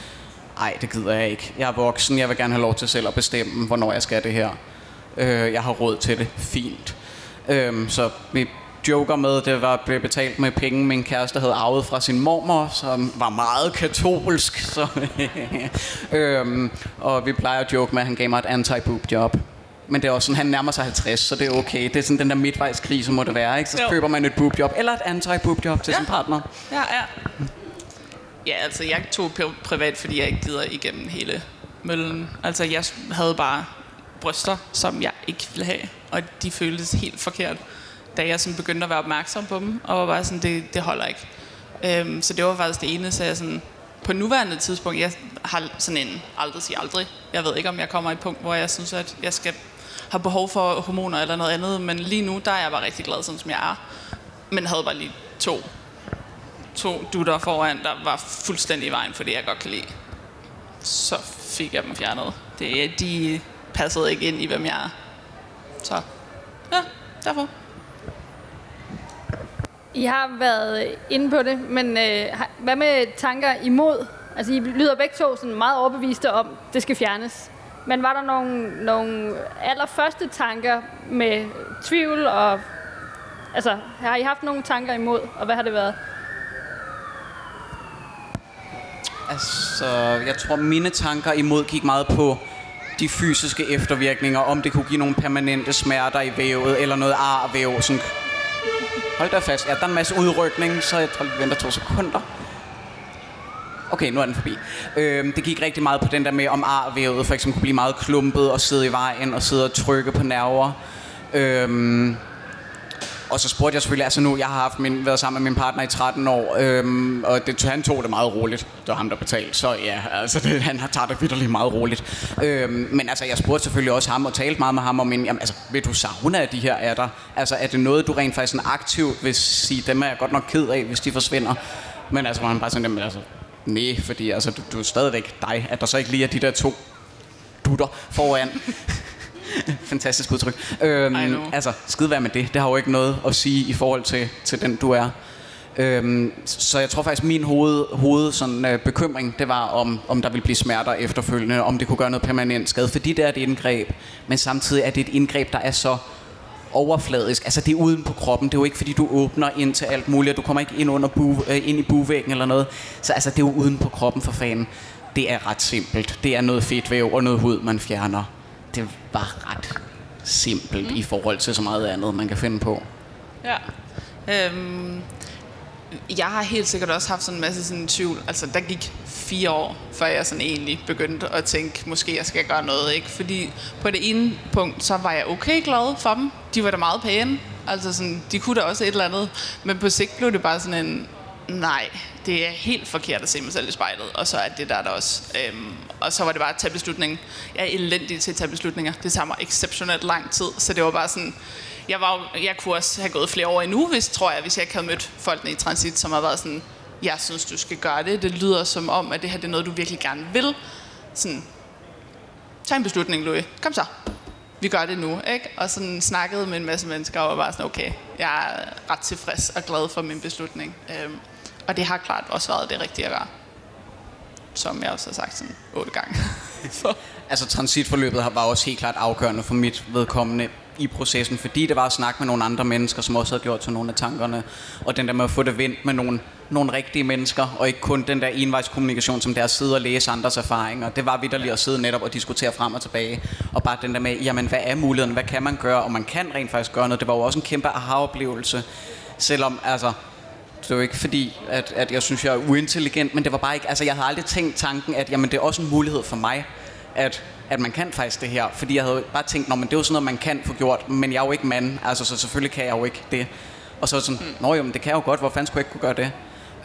[SPEAKER 1] ej, det gider jeg ikke. Jeg er voksen, jeg vil gerne have lov til selv at bestemme, hvornår jeg skal det her. Øh, jeg har råd til det. Fint. Øhm, så vi joker med, det var blevet betalt med penge, min kæreste havde arvet fra sin mormor, som var meget katolsk. Så [laughs] øhm, og vi plejer at joke med, at han gav mig et anti-boob job. Men det er også sådan, han nærmer sig 50, så det er okay. Det er sådan den der midtvejskrise, må det være, ikke? Så jo. køber man et boobjob, eller et anti-boobjob til ja. sin partner.
[SPEAKER 2] Ja, ja. Ja, altså jeg tog privat, fordi jeg ikke gider igennem hele møllen. Altså jeg havde bare bryster, som jeg ikke ville have, og de føltes helt forkert, da jeg sådan begyndte at være opmærksom på dem, og var bare sådan, det, det holder ikke. Øhm, så det var faktisk det ene, så jeg sådan, på nuværende tidspunkt, jeg har sådan en aldrig sige aldrig. Jeg ved ikke, om jeg kommer i et punkt, hvor jeg synes, at jeg skal har behov for hormoner eller noget andet, men lige nu, der er jeg bare rigtig glad, sådan som jeg er. Men havde bare lige to, to dutter foran, der var fuldstændig i vejen for det, jeg godt kan lide. Så fik jeg dem fjernet. Det, de, passede ikke ind i, hvem jeg er. Så ja, derfor.
[SPEAKER 5] I har været inde på det, men øh, hvad med tanker imod? Altså, I lyder begge to sådan meget overbeviste om, at det skal fjernes. Men var der nogle, nogle allerførste tanker med tvivl, og altså, har I haft nogle tanker imod, og hvad har det været?
[SPEAKER 1] Altså, jeg tror, mine tanker imod gik meget på de fysiske eftervirkninger, om det kunne give nogle permanente smerter i vævet, eller noget arvæv, sådan Hold da fast. Ja, der er en masse udrykning, så jeg tror, vi venter to sekunder. Okay, nu er den forbi. Øhm, det gik rigtig meget på den der med, om arvævet for eksempel kunne blive meget klumpet og sidde i vejen og sidde og trykke på nerver. Øhm, og så spurgte jeg selvfølgelig, altså nu, jeg har haft min, været sammen med min partner i 13 år, øhm, og det, han tog det meget roligt. Det var ham, der betalte, så ja, altså det, han har taget det vidderligt meget roligt. Øhm, men altså, jeg spurgte selvfølgelig også ham og talte meget med ham om, jamen, altså, vil du savne af de her er der? Altså, er det noget, du rent faktisk aktivt vil sige, dem er jeg godt nok ked af, hvis de forsvinder? Men altså, han bare sådan, jamen, altså, nej, fordi altså, du, du er stadigvæk dig, at der så ikke lige er de der to dutter foran. [laughs] Fantastisk udtryk. Øhm, altså, skide være med det. Det har jo ikke noget at sige i forhold til, til den, du er. Øhm, så jeg tror faktisk, min hoved, hoved sådan, øh, bekymring, det var, om, om der ville blive smerter efterfølgende, om det kunne gøre noget permanent skade. Fordi det er et indgreb, men samtidig er det et indgreb, der er så overfladisk. Altså det er uden på kroppen. Det er jo ikke fordi du åbner ind til alt muligt. Du kommer ikke ind under bu, øh, ind i buvæggen eller noget. Så altså det er jo uden på kroppen for fanden. Det er ret simpelt. Det er noget fedtvæv og noget hud man fjerner det var ret simpelt mm. i forhold til så meget andet, man kan finde på.
[SPEAKER 2] Ja. Øhm, jeg har helt sikkert også haft sådan en masse sådan tvivl. Altså, der gik fire år, før jeg sådan egentlig begyndte at tænke, måske jeg skal gøre noget, ikke? Fordi på det ene punkt, så var jeg okay glad for dem. De var da meget pæne. Altså sådan, de kunne da også et eller andet. Men på sigt blev det bare sådan en, nej, det er helt forkert at se mig selv i spejlet, og så er det der der også. Øhm, og så var det bare at tage beslutningen. Jeg er elendig til at tage beslutninger. Det tager mig exceptionelt lang tid, så det var bare sådan, jeg, var, jeg kunne også have gået flere år endnu, hvis, tror jeg, hvis jeg ikke havde mødt folkene i transit, som har været sådan, jeg synes, du skal gøre det. Det lyder som om, at det her det er noget, du virkelig gerne vil. Sådan, tag en beslutning, Louis. Kom så. Vi gør det nu, ikke? Og sådan snakkede med en masse mennesker, og var bare sådan, okay, jeg er ret tilfreds og glad for min beslutning. Øhm, og det har klart også været det rigtige at gøre. Som jeg også har sagt sådan otte gange. [laughs]
[SPEAKER 1] så. Altså transitforløbet var også helt klart afgørende for mit vedkommende i processen, fordi det var at snakke med nogle andre mennesker, som også havde gjort til nogle af tankerne, og den der med at få det vendt med nogle, nogle rigtige mennesker, og ikke kun den der envejskommunikation, som der at sidde og læse andres erfaringer. Det var vidderligt at sidde netop og diskutere frem og tilbage, og bare den der med, jamen hvad er muligheden, hvad kan man gøre, og man kan rent faktisk gøre noget. Det var jo også en kæmpe aha-oplevelse, selvom altså, det er jo ikke fordi, at, at jeg synes, jeg er uintelligent, men det var bare ikke, altså jeg havde aldrig tænkt tanken, at jamen, det er også en mulighed for mig, at, at man kan faktisk det her. Fordi jeg havde bare tænkt, men det er jo sådan noget, man kan få gjort, men jeg er jo ikke mand, altså så selvfølgelig kan jeg jo ikke det. Og så sådan, mm. nå jo, men det kan jeg jo godt, hvor fanden skulle jeg ikke kunne gøre det?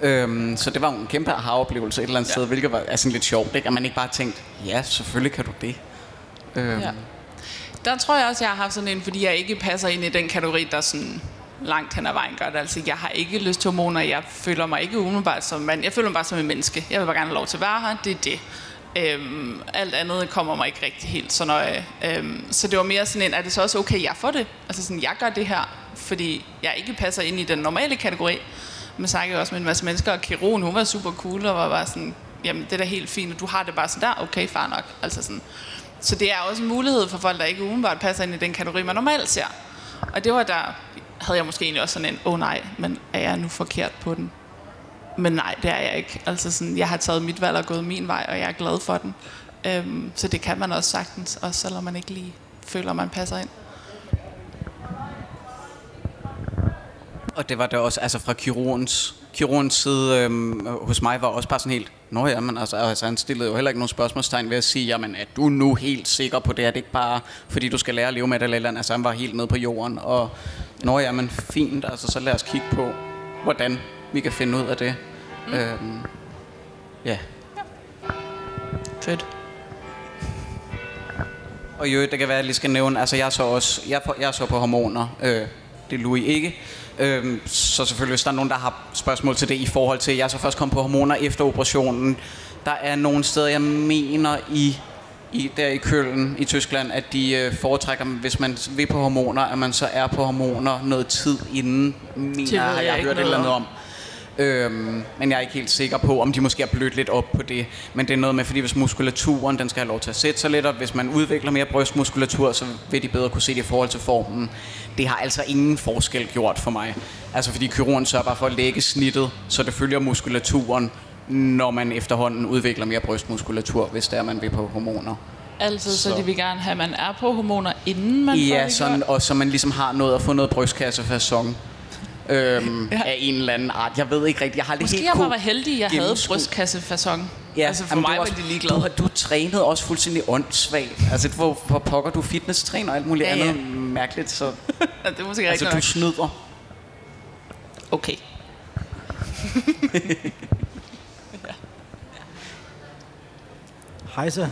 [SPEAKER 1] Øhm, så det var jo en kæmpe aha-oplevelse et eller andet ja. sted, hvilket var altså, lidt sjovt, ikke? at man ikke bare tænkte, ja, selvfølgelig kan du det. Øhm. Ja.
[SPEAKER 2] Der tror jeg også, jeg har haft sådan en, fordi jeg ikke passer ind i den kategori, der sådan langt hen ad vejen gør det. Altså, jeg har ikke lyst til hormoner. Jeg føler mig ikke umiddelbart som mand. Jeg føler mig bare som en menneske. Jeg vil bare gerne have lov til at være her. Det er det. Øhm, alt andet kommer mig ikke rigtig helt så nøje. Øhm, så det var mere sådan en, er det så også okay, jeg får det? Altså sådan, jeg gør det her, fordi jeg ikke passer ind i den normale kategori. Men snakkede også med en masse mennesker, og Kiron, hun var super cool, og var bare sådan, jamen det er da helt fint, og du har det bare sådan der, okay, far nok. Altså sådan. Så det er også en mulighed for folk, der ikke umiddelbart passer ind i den kategori, man normalt ser. Og det var der, havde jeg måske egentlig også sådan en, åh oh, nej, men er jeg nu forkert på den? Men nej, det er jeg ikke. Altså sådan, jeg har taget mit valg og gået min vej, og jeg er glad for den. Øhm, så det kan man også sagtens, også selvom man ikke lige føler, man passer ind.
[SPEAKER 1] Og det var det også, altså fra kirurgens, kirurgens side øhm, hos mig var også bare sådan helt, Nå ja, men altså, altså han stillede jo heller ikke nogen spørgsmålstegn ved at sige, jamen er du nu helt sikker på det, er det ikke bare fordi du skal lære at leve med det eller andet, altså han var helt nede på jorden, og Nå ja, men fint, altså så lad os kigge på, hvordan vi kan finde ud af det. Mm. Øhm, ja.
[SPEAKER 2] Fedt.
[SPEAKER 1] Og jo, det kan være, at jeg lige skal nævne, altså jeg er så også, jeg, jeg er så på hormoner, øh, det er Louis ikke. Øhm, så selvfølgelig, hvis der er nogen, der har spørgsmål til det i forhold til, jeg er så først kommet på hormoner efter operationen. Der er nogle steder, jeg mener i i, der i Køln i Tyskland, at de øh, foretrækker, hvis man vil på hormoner, at man så er på hormoner noget tid inden, mener, har
[SPEAKER 2] jeg
[SPEAKER 1] jeg hørt et eller andet om. Øhm, men jeg er ikke helt sikker på, om de måske har blødt lidt op på det. Men det er noget med, fordi hvis muskulaturen den skal have lov til at sætte sig lidt, og hvis man udvikler mere brystmuskulatur, så vil de bedre kunne se det i forhold til formen. Det har altså ingen forskel gjort for mig. Altså fordi kirurgen sørger bare for at lægge snittet, så det følger muskulaturen, når man efterhånden udvikler mere brystmuskulatur, hvis det er, man vil på hormoner.
[SPEAKER 2] Altid, så,
[SPEAKER 1] Så.
[SPEAKER 2] de vil gerne have, at man er på hormoner, inden man får
[SPEAKER 1] Ja,
[SPEAKER 2] det
[SPEAKER 1] sådan,
[SPEAKER 2] gjort.
[SPEAKER 1] og så man ligesom har noget at få noget brystkassefasong øhm, [laughs] ja. af en eller anden art. Jeg ved ikke rigtigt, jeg har det
[SPEAKER 2] Måske
[SPEAKER 1] helt
[SPEAKER 2] jeg bare var heldig, at jeg havde
[SPEAKER 1] gennemskue-
[SPEAKER 2] brystkassefasong.
[SPEAKER 1] Ja,
[SPEAKER 2] altså for
[SPEAKER 1] jamen,
[SPEAKER 2] mig var
[SPEAKER 1] også-
[SPEAKER 2] de
[SPEAKER 1] Du, har- du trænede også fuldstændig åndssvagt. Altså, hvor, hvor pokker du fitness-træner og alt muligt
[SPEAKER 2] Ja,
[SPEAKER 1] ja,
[SPEAKER 2] ja.
[SPEAKER 1] andet mærkeligt. Så,
[SPEAKER 2] Ja, [laughs] det er måske
[SPEAKER 1] altså, du snyder.
[SPEAKER 2] Okay. [laughs]
[SPEAKER 6] Hej så.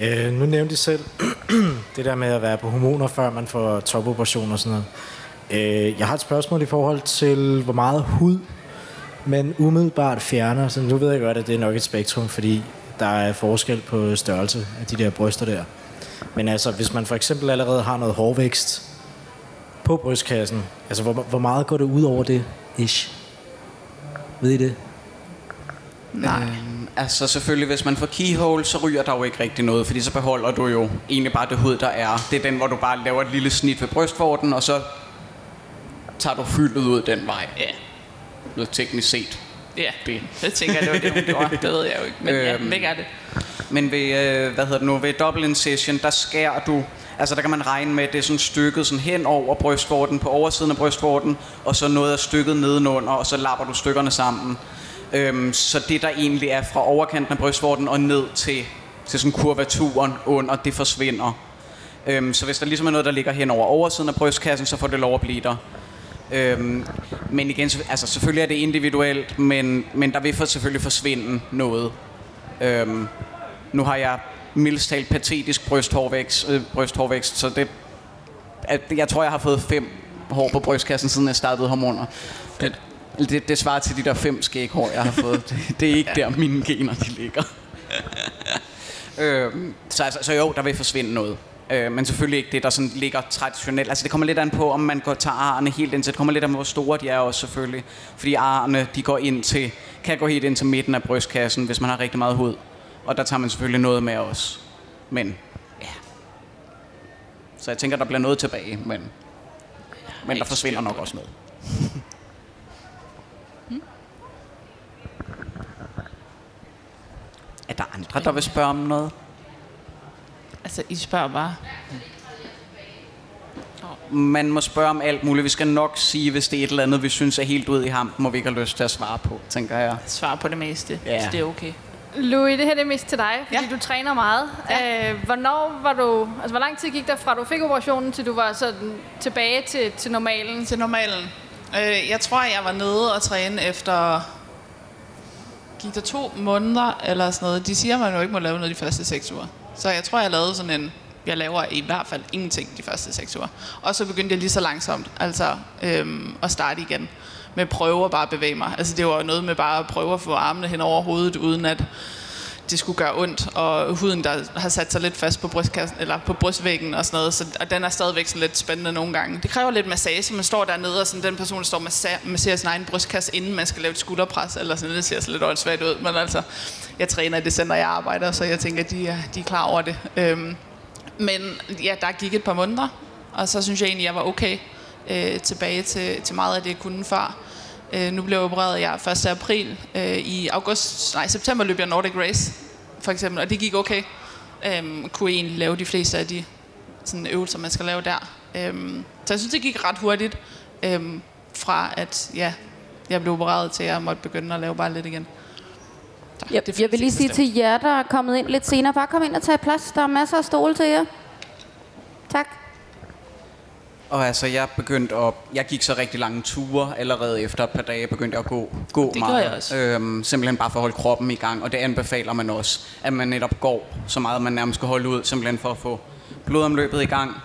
[SPEAKER 6] Øh, nu nævnte I selv [clears throat] det der med at være på hormoner, før man får topoperation og sådan noget. Øh, jeg har et spørgsmål i forhold til, hvor meget hud man umiddelbart fjerner. Så nu ved jeg godt, at det er nok et spektrum, fordi der er forskel på størrelse af de der bryster der. Men altså, hvis man for eksempel allerede har noget hårvækst på brystkassen, altså hvor, hvor meget går det ud over det? Ish. Ved I det?
[SPEAKER 1] Nej. Øhm, altså selvfølgelig, hvis man får keyhole, så ryger der jo ikke rigtig noget, fordi så beholder du jo egentlig bare det hud, der er. Det er den, hvor du bare laver et lille snit ved brystvorten, og så tager du fyldet ud den vej.
[SPEAKER 2] Ja.
[SPEAKER 1] Noget teknisk set.
[SPEAKER 2] Ja,
[SPEAKER 1] Det.
[SPEAKER 2] det tænker jeg, det var det, hun gjorde. Det ved jeg jo ikke. Men ja,
[SPEAKER 1] Øhm.
[SPEAKER 2] væk er det.
[SPEAKER 1] Men ved, øh, hvad hedder det nu, ved double incision, der skærer du, altså der kan man regne med, at det er sådan stykket sådan hen over brystvorten, på oversiden af brystvorten, og så noget af stykket nedenunder, og så lapper du stykkerne sammen. Øhm, så det der egentlig er fra overkanten af brystvorten og ned til, til sådan kurvaturen under, det forsvinder. Øhm, så hvis der ligesom er noget, der ligger hen over oversiden af brystkassen, så får det lov at blive der. Øhm, men igen, så- altså selvfølgelig er det individuelt, men, men der vil for selvfølgelig forsvinde noget. Øhm, nu har jeg mildest talt patetisk brysthårvækst, øh, brysthårvækst så det, at, jeg tror, jeg har fået fem hår på brystkassen, siden jeg startede hormoner. Det, det, det svarer til de der fem skæghår, jeg har fået. Det, det er ikke der, mine gener de ligger. øhm, så, altså, så jo, der vil forsvinde noget. Øh, men selvfølgelig ikke det, der sådan ligger traditionelt. Altså det kommer lidt an på, om man går, tager arerne helt ind til. Det kommer lidt an på, hvor store de er også selvfølgelig. Fordi arerne, de går ind til, kan gå helt ind til midten af brystkassen, hvis man har rigtig meget hud. Og der tager man selvfølgelig noget med også. Men, ja. Så jeg tænker, der bliver noget tilbage, men, men der forsvinder nok også noget. [laughs] Er der andre, der vil spørge om noget?
[SPEAKER 2] Altså, I spørger bare.
[SPEAKER 1] Man må spørge om alt muligt. Vi skal nok sige, hvis det er et eller andet, vi synes er helt ude i hampen, må vi ikke have lyst til at svare på, tænker jeg.
[SPEAKER 2] Svar på det meste,
[SPEAKER 1] Ja.
[SPEAKER 2] så det er okay.
[SPEAKER 5] Louis, det her det er mest til dig, fordi
[SPEAKER 2] Ja.
[SPEAKER 5] ja. du træner meget. Ja. Øh, hvornår var du, altså hvor lang tid gik der fra du fik operationen, til du var sådan tilbage til, til normalen?
[SPEAKER 2] Til normalen. Øh, jeg tror, jeg var nede og træne efter... Gik der to måneder eller sådan noget. De siger, at man jo ikke må lave noget de første seks uger. Så jeg tror, jeg lavede sådan en... Jeg laver i hvert fald ingenting de første seks uger. Og så begyndte jeg lige så langsomt altså, øhm, at starte igen. Med prøve at bare bevæge mig. Altså det var jo noget med bare at prøve at få armene hen over hovedet, uden at det skulle gøre ondt, og huden, der har sat sig lidt fast på brystkassen, eller på brystvæggen og sådan noget, så og den er stadigvæk sådan lidt spændende nogle gange. Det kræver lidt massage, man står dernede, og sådan, den person der står og masser, masserer sin egen brystkasse, inden man skal lave et skulderpres, eller sådan, det ser så lidt åndssvagt ud, men altså, jeg træner i det center, jeg arbejder, så jeg tænker, at de er, de er klar over det. Øhm, men ja, der gik et par måneder, og så synes jeg egentlig, jeg var okay øh, tilbage til, til meget af det, jeg kunne før. Øh, nu blev jeg opereret jeg 1. april. Øh, I august, nej, september løb jeg Nordic Race, for eksempel, og det gik okay. Øhm, kunne egentlig lave de fleste af de sådan, øvelser, man skal lave der. Øhm, så jeg synes, det gik ret hurtigt øhm, fra, at ja, jeg blev opereret til, at jeg måtte begynde at lave bare lidt igen. Så,
[SPEAKER 4] Jeg,
[SPEAKER 2] det
[SPEAKER 4] jeg vil lige sige
[SPEAKER 2] bestemt.
[SPEAKER 4] til jer, der er kommet ind lidt senere, bare kom ind og tag plads. Der er masser af stole til jer. Tak.
[SPEAKER 1] Og altså, jeg begyndte at... Jeg gik så rigtig lange ture allerede efter et par dage, begyndte jeg at gå, gå
[SPEAKER 2] Det
[SPEAKER 1] meget.
[SPEAKER 2] jeg også.
[SPEAKER 1] Øhm, simpelthen bare for at holde kroppen i gang, og det anbefaler man også, at man netop går så meget, man nærmest skal holde ud, simpelthen for at få blodomløbet i gang.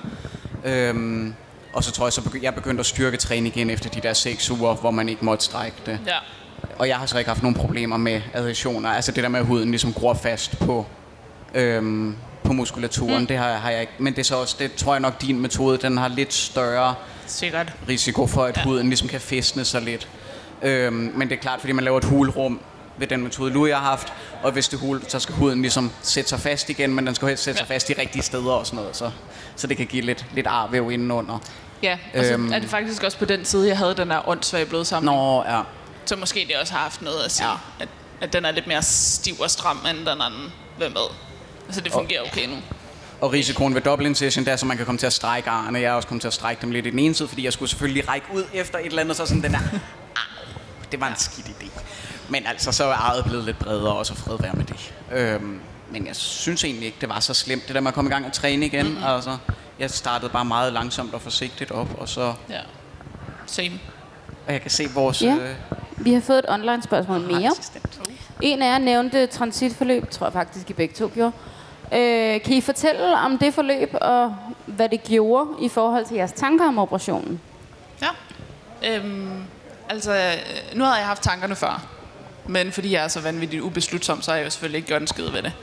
[SPEAKER 1] Øhm, og så tror jeg, så begy- jeg begyndte at styrke træne igen efter de der seks uger, hvor man ikke måtte strække det.
[SPEAKER 2] Ja.
[SPEAKER 1] Og jeg har så ikke haft nogen problemer med adhesioner. Altså det der med, at huden ligesom gror fast på, øhm, på muskulaturen. Mm. Det har, har jeg ikke. Men det er så også, det tror jeg nok, din metode, den har lidt større
[SPEAKER 2] Sikkert.
[SPEAKER 1] risiko for, at ja. huden ligesom kan fæstne sig lidt. Øhm, men det er klart, fordi man laver et hulrum ved den metode, Louis har haft, og hvis det hul, så skal huden ligesom sætte sig fast igen, men den skal helst sætte sig fast i rigtige steder og sådan noget, så, så det kan give lidt, lidt arvæv indenunder.
[SPEAKER 2] Ja, og så
[SPEAKER 1] Øhm.
[SPEAKER 2] er det faktisk også på den side, jeg havde den der åndssvage blodsamling.
[SPEAKER 1] Nå, ja.
[SPEAKER 2] Så måske det også har haft noget at sige,
[SPEAKER 1] ja.
[SPEAKER 2] at, at den er lidt mere stiv og stram end den anden. Hvem ved? Altså det fungerer okay nu.
[SPEAKER 1] Og risikoen ved double incision, det er, så man kan komme til at strække arne. Jeg er også kommet til at strække dem lidt i den ene side, fordi jeg skulle selvfølgelig række ud efter et eller andet, så sådan den der, "Au, det var en skidt idé. Men altså, så er arret blevet lidt bredere, og så fred være med det. Øhm, men jeg synes egentlig ikke, det var så slemt, det der med at komme i gang og træne igen. Mm-hmm. Altså, jeg startede bare meget langsomt og forsigtigt op, og så
[SPEAKER 2] Ja. Same.
[SPEAKER 1] og jeg kan se vores
[SPEAKER 4] Ja.
[SPEAKER 1] øh,
[SPEAKER 4] Vi har fået et online spørgsmål mere.
[SPEAKER 1] assistent.
[SPEAKER 4] En af jer nævnte transitforløb, tror jeg faktisk, I begge to gjorde. Øh, kan I fortælle om det forløb, og hvad det gjorde i forhold til jeres tanker om operationen?
[SPEAKER 2] Ja. Øhm, altså, øh, nu havde jeg haft tankerne før. Men fordi jeg er så vanvittigt ubeslutsom, så har jeg jo selvfølgelig ikke gjort en skid ved det.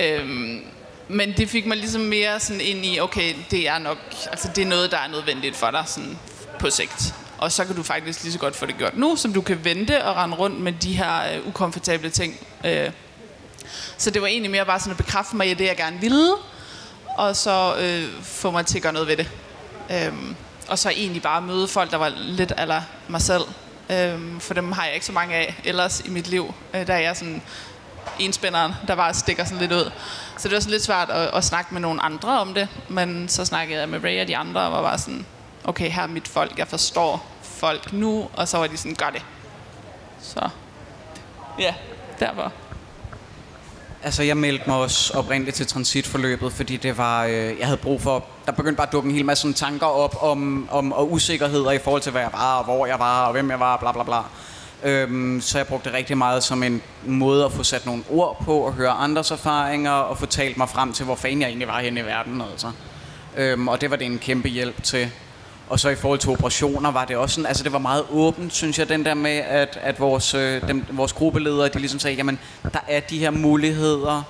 [SPEAKER 2] Øhm, men det fik mig ligesom mere sådan ind i, okay, det er nok, altså det er noget, der er nødvendigt for dig sådan på sigt. Og så kan du faktisk lige så godt få det gjort nu, som du kan vente og rende rundt med de her øh, ukomfortable ting. Øh, så det var egentlig mere bare sådan at bekræfte mig i det, jeg gerne ville, og så øh, få mig til at gøre noget ved det. Øhm, og så egentlig bare møde folk, der var lidt eller mig selv. Øhm, for dem har jeg ikke så mange af ellers i mit liv. Øh, der er jeg sådan enspænderen, der bare stikker sådan lidt ud. Så det var sådan lidt svært at, at snakke med nogle andre om det. Men så snakkede jeg med Ray og de andre, og var bare sådan, okay, her er mit folk, jeg forstår folk nu. Og så var de sådan, gør det. Så ja, derfor.
[SPEAKER 1] Altså, jeg meldte mig også oprindeligt til transitforløbet, fordi det var, øh, jeg havde brug for... Der begyndte bare at dukke en hel masse sådan tanker op om, om og usikkerheder i forhold til, hvad jeg var, og hvor jeg var, og hvem jeg var, bla bla bla. Øhm, så jeg brugte det rigtig meget som en måde at få sat nogle ord på, og høre andres erfaringer, og få talt mig frem til, hvor fanden jeg egentlig var henne i verden. Altså. Øhm, og det var det en kæmpe hjælp til. Og så i forhold til operationer var det også sådan, altså det var meget åbent, synes jeg, den der med, at, at vores, øh, dem, vores gruppeledere, de ligesom sagde, jamen, der er de her muligheder,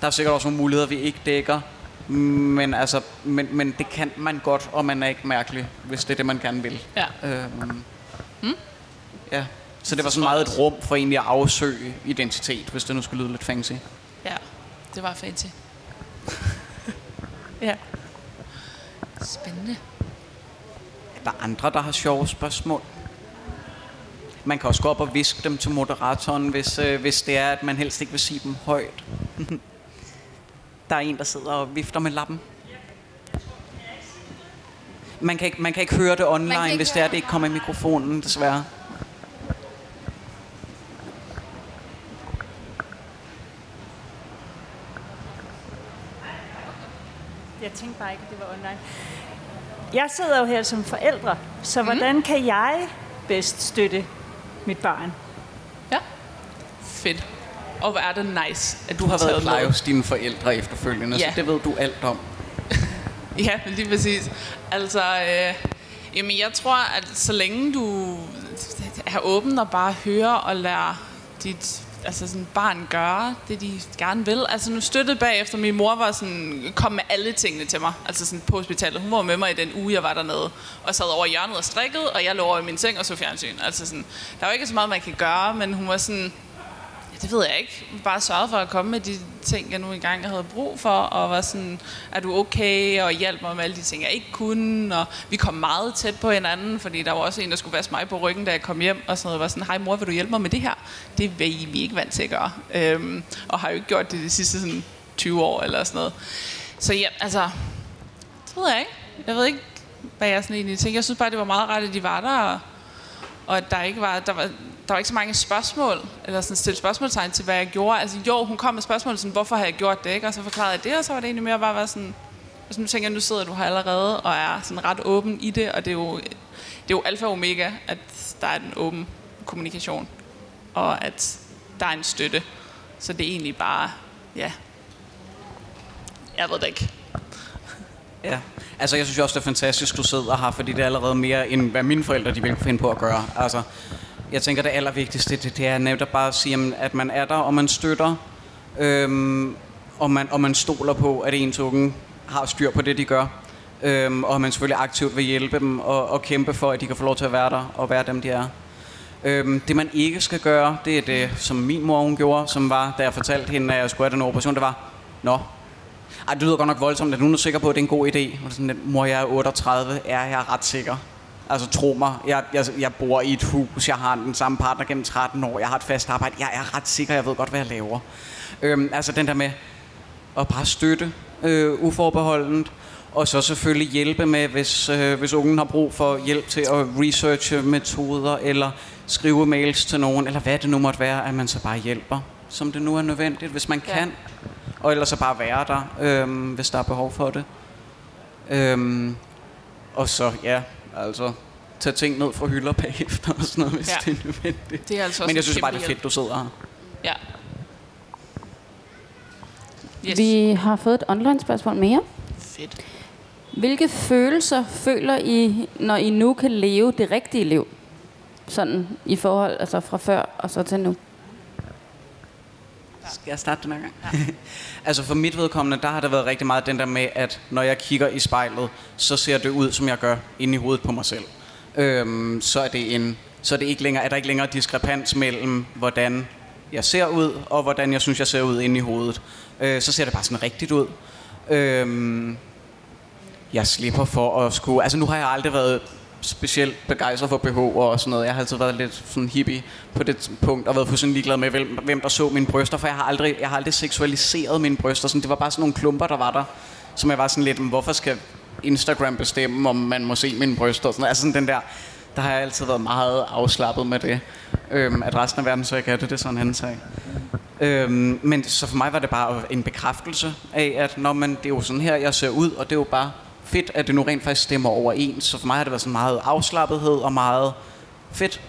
[SPEAKER 1] der er sikkert også nogle muligheder, vi ikke dækker, men, altså, men, men det kan man godt, og man er ikke mærkelig, hvis det er det, man gerne vil.
[SPEAKER 2] Ja.
[SPEAKER 1] Øhm, Ja, så det var sådan meget et rum for egentlig at afsøge identitet, hvis det nu skulle lyde lidt fancy.
[SPEAKER 2] Ja, det var fancy. [laughs] ja. Spændende.
[SPEAKER 1] Er der andre, der har sjove spørgsmål? Man kan også gå op og viske dem til moderatoren, hvis, øh, hvis det er, at man helst ikke vil sige dem højt. [laughs] der er en, der sidder og vifter med lappen. Man kan ikke, man kan ikke høre det online, hvis det er, det ikke kommer i mikrofonen, desværre.
[SPEAKER 7] Jeg tænkte bare ikke, at det var online. Jeg sidder jo her som forældre, så mm. hvordan kan jeg bedst støtte mit barn?
[SPEAKER 2] Ja. Fedt. Og hvor er det nice, at
[SPEAKER 1] Du har været pleje
[SPEAKER 2] med.
[SPEAKER 1] hos dine forældre efterfølgende,
[SPEAKER 2] Ja.
[SPEAKER 1] så det ved du alt om. [laughs]
[SPEAKER 2] Ja, lige præcis. Altså, øh, jamen jeg tror, at så længe du er åben og bare hører og lærer dit altså sådan barn gøre det, de gerne vil. Altså nu støttede bagefter, min mor var sådan, kom med alle tingene til mig, altså sådan på hospitalet. Hun var med mig i den uge, jeg var dernede, og sad over i hjørnet og strikkede, og jeg lå over i min seng og så fjernsyn. Altså sådan, der var ikke så meget, man kan gøre, men hun var sådan, Ja, det ved jeg ikke. Bare sørget for at komme med de ting, jeg nu engang havde brug for, og var sådan, er du okay, og hjalp mig med alle de ting, jeg ikke kunne, og vi kom meget tæt på hinanden, fordi der var også en, der skulle vaske mig på ryggen, da jeg kom hjem, og sådan noget, var sådan, hej mor, vil du hjælpe mig med det her? Det er vi vi er ikke vant til at gøre, øhm, og har jo ikke gjort det de sidste sådan 20 år, eller sådan noget. Så ja, altså, det ved jeg ikke. Jeg ved ikke, hvad jeg sådan egentlig tænker. Jeg synes bare, det var meget rart, at de var der, og, og at der ikke var, der var, der var ikke så mange spørgsmål, eller sådan stille spørgsmålstegn til, hvad jeg gjorde. Altså jo, hun kom med spørgsmål, sådan, hvorfor har jeg gjort det, ikke? Og så forklarede jeg det, og så var det egentlig mere bare var sådan, altså nu tænker jeg, nu sidder du her allerede, og er sådan ret åben i det, og det er jo, det er jo alfa og omega, at der er en åben kommunikation, og at der er en støtte. Så det er egentlig bare, ja, jeg ved det ikke.
[SPEAKER 1] Ja. Altså, jeg synes jo også, det er fantastisk, du sidder her, fordi det er allerede mere, end hvad mine forældre de vil finde på at gøre. Altså, jeg tænker, det allervigtigste, det, det er netop bare at sige, at man er der, og man støtter. Øhm, og, man, og man stoler på, at ens unge har styr på det, de gør. Øhm, og man selvfølgelig aktivt vil hjælpe dem og, og kæmpe for, at de kan få lov til at være der og være dem, de er. Øhm, det man ikke skal gøre, det er det, som min mor hun gjorde, som var, da jeg fortalte hende, at jeg skulle have den operation, det var, Nå, ej, det lyder godt nok voldsomt, at hun er sikker på, at det er en god idé. Og sådan, mor, jeg er 38, er jeg ret sikker. Altså tro mig, jeg, jeg, jeg bor i et hus, jeg har den samme partner gennem 13 år, jeg har et fast arbejde, jeg er ret sikker, jeg ved godt, hvad jeg laver. Øhm, altså den der med at bare støtte øh, uforbeholdent, og så selvfølgelig hjælpe med, hvis, øh, hvis ungen har brug for hjælp til at researche metoder, eller skrive mails til nogen, eller hvad det nu måtte være, at man så bare hjælper, som det nu er nødvendigt, hvis man ja. kan. Og ellers så bare være der, øh, hvis der er behov for det. Øh, og så, ja, altså tage ting ned fra hylder bagefter og sådan noget, hvis ja. det er nødvendigt.
[SPEAKER 2] Det er altså
[SPEAKER 1] Men jeg synes bare, det er fedt, du sidder her.
[SPEAKER 2] Ja.
[SPEAKER 4] Yes. Vi har fået et online spørgsmål mere.
[SPEAKER 2] Fedt.
[SPEAKER 4] Hvilke følelser føler I, når I nu kan leve det rigtige liv? Sådan i forhold, altså fra før og så til nu.
[SPEAKER 1] Skal jeg starte den her gang? Ja. [laughs] altså for mit vedkommende, der har der været rigtig meget den der med, at når jeg kigger i spejlet, så ser det ud, som jeg gør inde i hovedet på mig selv. Øhm, så er det en, så er det ikke længere, er der ikke længere diskrepans mellem, hvordan jeg ser ud, og hvordan jeg synes, jeg ser ud inde i hovedet. Øh, så ser det bare sådan rigtigt ud. Øhm, jeg slipper for at skulle... Altså nu har jeg aldrig været specielt begejstret for BH og sådan noget. Jeg har altid været lidt sådan hippie på det punkt, og været fuldstændig ligeglad med, hvem der så mine bryster, for jeg har aldrig, jeg har aldrig seksualiseret mine bryster. Sådan, det var bare sådan nogle klumper, der var der, som jeg var sådan lidt, hvorfor skal Instagram bestemme, om man må se mine bryster? Sådan, altså sådan den der, der har jeg altid været meget afslappet med det. Øhm, at resten af verden så ikke er det, det er sådan en anden sag. Øhm, men så for mig var det bare en bekræftelse af, at når man, det er jo sådan her, jeg ser ud, og det er jo bare fedt, at det nu rent faktisk stemmer overens. Så for mig har det været sådan meget afslappethed og meget fedt.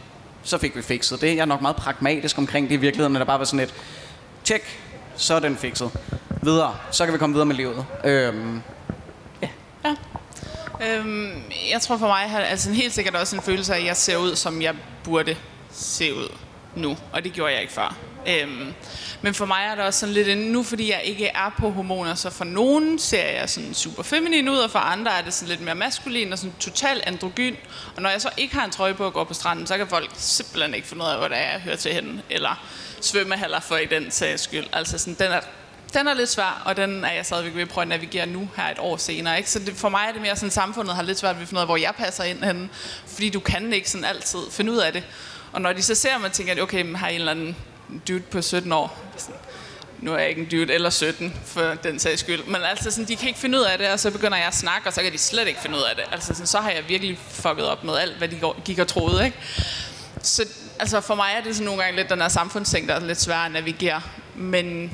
[SPEAKER 1] Så fik vi fikset det. Jeg er nok meget pragmatisk omkring det i virkeligheden, at der bare var sådan et, tjek, så er den fikset. Videre, så kan vi komme videre med livet. Øhm,
[SPEAKER 2] ja. ja. Øhm, jeg tror for mig har altså helt sikkert også en følelse af, at jeg ser ud, som jeg burde se ud nu. Og det gjorde jeg ikke før. Øhm, men for mig er det også sådan lidt en, nu fordi jeg ikke er på hormoner, så for nogen ser jeg sådan super feminin ud, og for andre er det sådan lidt mere maskulin og sådan total androgyn. Og når jeg så ikke har en trøje på at gå på stranden, så kan folk simpelthen ikke finde ud af, hvor det er, jeg hører til hende. Eller svømmehaller for i den sags skyld. Altså sådan, den er den er lidt svær, og den er jeg stadigvæk ved at prøve at navigere nu her et år senere. Ikke? Så det, for mig er det mere sådan, samfundet har lidt svært ved at finde ud af, hvor jeg passer ind henne. Fordi du kan ikke sådan altid finde ud af det. Og når de så ser mig, tænker de, okay, har en eller anden dude på 17 år. Nu er jeg ikke en dude eller 17, for den sags skyld. Men altså, sådan, de kan ikke finde ud af det, og så begynder jeg at snakke, og så kan de slet ikke finde ud af det. Altså, sådan, så har jeg virkelig fucket op med alt, hvad de gik og troede. Ikke? Så altså, for mig er det sådan nogle gange lidt den her samfundsting, der er lidt svær at navigere. Men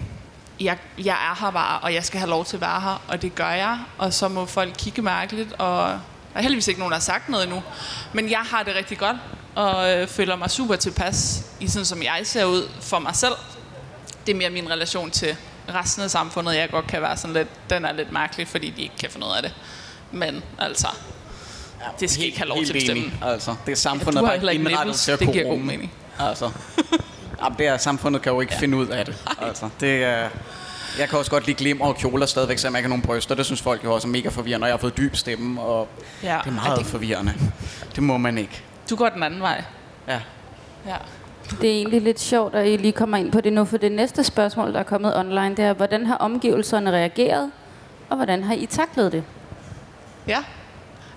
[SPEAKER 2] jeg, jeg er her bare, og jeg skal have lov til at være her, og det gør jeg. Og så må folk kigge mærkeligt, og der er heldigvis ikke nogen, der har sagt noget endnu. Men jeg har det rigtig godt, og øh, føler mig super tilpas i sådan, som jeg ser ud for mig selv. Det er mere min relation til resten af samfundet, jeg godt kan være sådan lidt, den er lidt mærkelig, fordi de ikke kan finde ud af det. Men altså, ja, det skal helt, ikke have lov til at bestemme.
[SPEAKER 1] Altså, det er samfundet, ja, der er indrettet til at
[SPEAKER 2] Det giver god mening.
[SPEAKER 1] Altså, [laughs] jamen, det er, samfundet kan jo ikke ja. finde ud af det. Altså, det er... Jeg kan også godt lide glimmer og kjoler stadigvæk, selvom jeg ikke har nogen bryster. Det synes folk jo også er mega forvirrende, når jeg har fået dyb stemme, og ja. det er meget det... forvirrende. Det må man ikke.
[SPEAKER 2] Du går den anden vej.
[SPEAKER 1] Ja.
[SPEAKER 2] Ja.
[SPEAKER 4] Det er egentlig lidt sjovt, at I lige kommer ind på det nu, for det næste spørgsmål, der er kommet online, det er, hvordan har omgivelserne reageret, og hvordan har I taklet det?
[SPEAKER 2] Ja,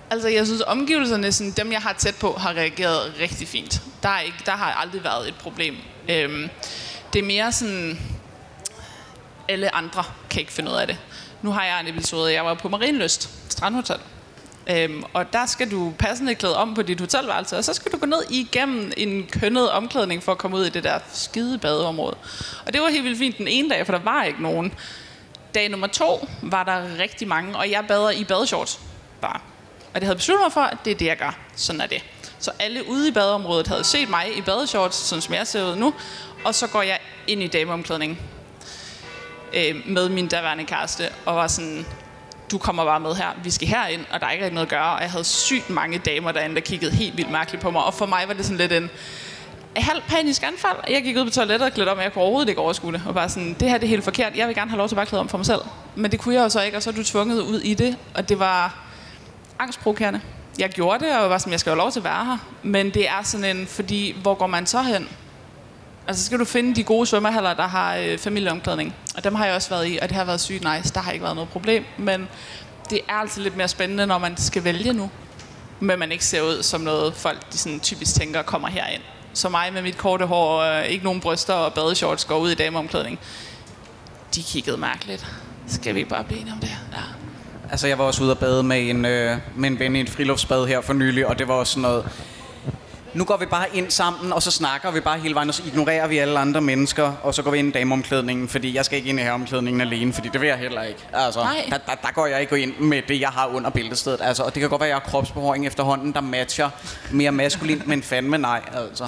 [SPEAKER 2] altså jeg synes, omgivelserne, sådan, dem jeg har tæt på, har reageret rigtig fint. Der, er ikke, der har aldrig været et problem. Øhm, det er mere sådan, alle andre kan ikke finde ud af det. Nu har jeg en episode, jeg var på Marienlyst, Strandhotel. Øhm, og der skal du passende klæde om på dit hotelværelse, og så skal du gå ned igennem en kønnet omklædning for at komme ud i det der skide badeområde. Og det var helt vildt fint den ene dag, for der var ikke nogen. Dag nummer to var der rigtig mange, og jeg bader i badeshorts bare. Og det havde besluttet mig for, at det er det, jeg gør. Sådan er det. Så alle ude i badeområdet havde set mig i badeshorts, sådan som jeg ser ud nu, og så går jeg ind i dameomklædningen øh, med min daværende kæreste, og var sådan, du kommer bare med her, vi skal herind, og der er ikke rigtig noget at gøre. Og jeg havde sygt mange damer derinde, der kiggede helt vildt mærkeligt på mig. Og for mig var det sådan lidt en, halv panisk anfald. Jeg gik ud på toilettet og klædte om, og jeg kunne overhovedet ikke overskue det. Og bare sådan, det her det er helt forkert. Jeg vil gerne have lov til at bare klæde om for mig selv. Men det kunne jeg jo så ikke, og så er du tvunget ud i det. Og det var angstprovokerende. Jeg gjorde det, og var sådan, jeg skal have lov til at være her. Men det er sådan en, fordi hvor går man så hen? Altså så skal du finde de gode svømmehaller, der har øh, familieomklædning. Og dem har jeg også været i, og det har været sygt nice. Der har ikke været noget problem. Men det er altid lidt mere spændende, når man skal vælge nu. Men man ikke ser ud som noget, folk de sådan typisk tænker kommer herind. Så mig med mit korte hår, øh, ikke nogen bryster og badeshorts går ud i dameomklædning. De kiggede mærkeligt. Skal vi bare blive enige om det? Ja.
[SPEAKER 1] Altså, jeg var også ude at bade med en, øh, med en ven i et friluftsbad her for nylig, og det var også sådan noget... Nu går vi bare ind sammen, og så snakker vi bare hele vejen, og så ignorerer vi alle andre mennesker, og så går vi ind i dameomklædningen, fordi jeg skal ikke ind i herreomklædningen alene, fordi det vil jeg heller ikke. Altså,
[SPEAKER 2] Nej.
[SPEAKER 1] der, der, der, går jeg ikke ind med det, jeg har under bæltestedet. Altså, og det kan godt være, at jeg har kropsbehåring efterhånden, der matcher mere maskulint, men fandme nej. Altså.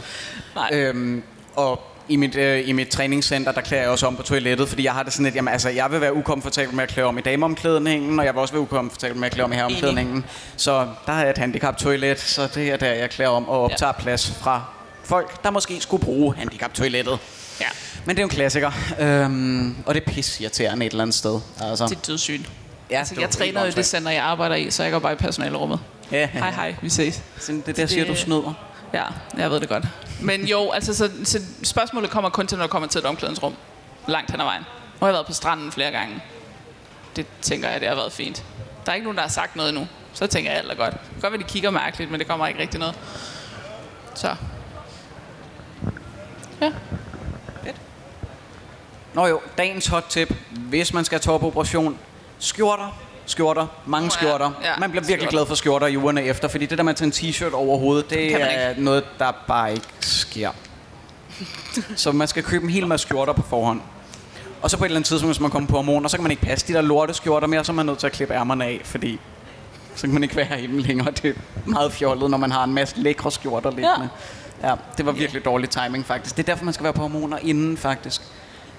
[SPEAKER 2] Nej.
[SPEAKER 1] Øhm, og i mit, øh, i mit træningscenter, der klæder jeg også om på toilettet, fordi jeg har det sådan lidt, jamen altså, jeg vil være ukomfortabel med at klæde om i dameomklædningen, og jeg vil også være ukomfortabel med at klæde om i herreomklædningen. Så der har jeg et handicap-toilet, så det er der, jeg klæder om og optager ja. plads fra folk, der måske skulle bruge handicap-toilettet.
[SPEAKER 2] Ja.
[SPEAKER 1] Men det er jo en klassiker, øhm, og det er pis irriterende et eller andet sted. Altså,
[SPEAKER 2] Det er dødssygt.
[SPEAKER 1] ja,
[SPEAKER 2] Altså,
[SPEAKER 1] det
[SPEAKER 2] jeg træner jo det center, jeg arbejder i, så jeg går bare i personalerummet.
[SPEAKER 1] Ja,
[SPEAKER 2] Hej hej, vi ses.
[SPEAKER 1] Sådan, det der siger, du snyder.
[SPEAKER 2] Ja, jeg ved det godt. Men jo, altså, så, så spørgsmålet kommer kun til, når du kommer til et omklædningsrum. Langt hen ad vejen. Nu har jeg været på stranden flere gange. Det tænker jeg, det har været fint. Der er ikke nogen, der har sagt noget endnu. Så tænker jeg, alt er godt. Det kan godt være, de kigger mærkeligt, men det kommer ikke rigtig noget. Så. Ja.
[SPEAKER 1] Nå jo, dagens hot tip. Hvis man skal have topoperation, skjorter, skjorter, mange
[SPEAKER 2] Nå ja,
[SPEAKER 1] skjorter.
[SPEAKER 2] ja,
[SPEAKER 1] Man bliver virkelig glad for skjorter i ugerne efter, fordi det der med at tage en t-shirt over hovedet, det er noget, der bare ikke sker. [laughs] så man skal købe en hel masse skjorter på forhånd. Og så på et eller andet tidspunkt, hvis man kommer på hormoner, så kan man ikke passe de der lorte skjorter mere, så er man nødt til at klippe ærmerne af, fordi så kan man ikke være i dem længere. Det er meget fjollet, når man har en masse lækre skjorter liggende. Ja. ja, det var virkelig dårlig timing faktisk. Det er derfor, man skal være på hormoner inden faktisk.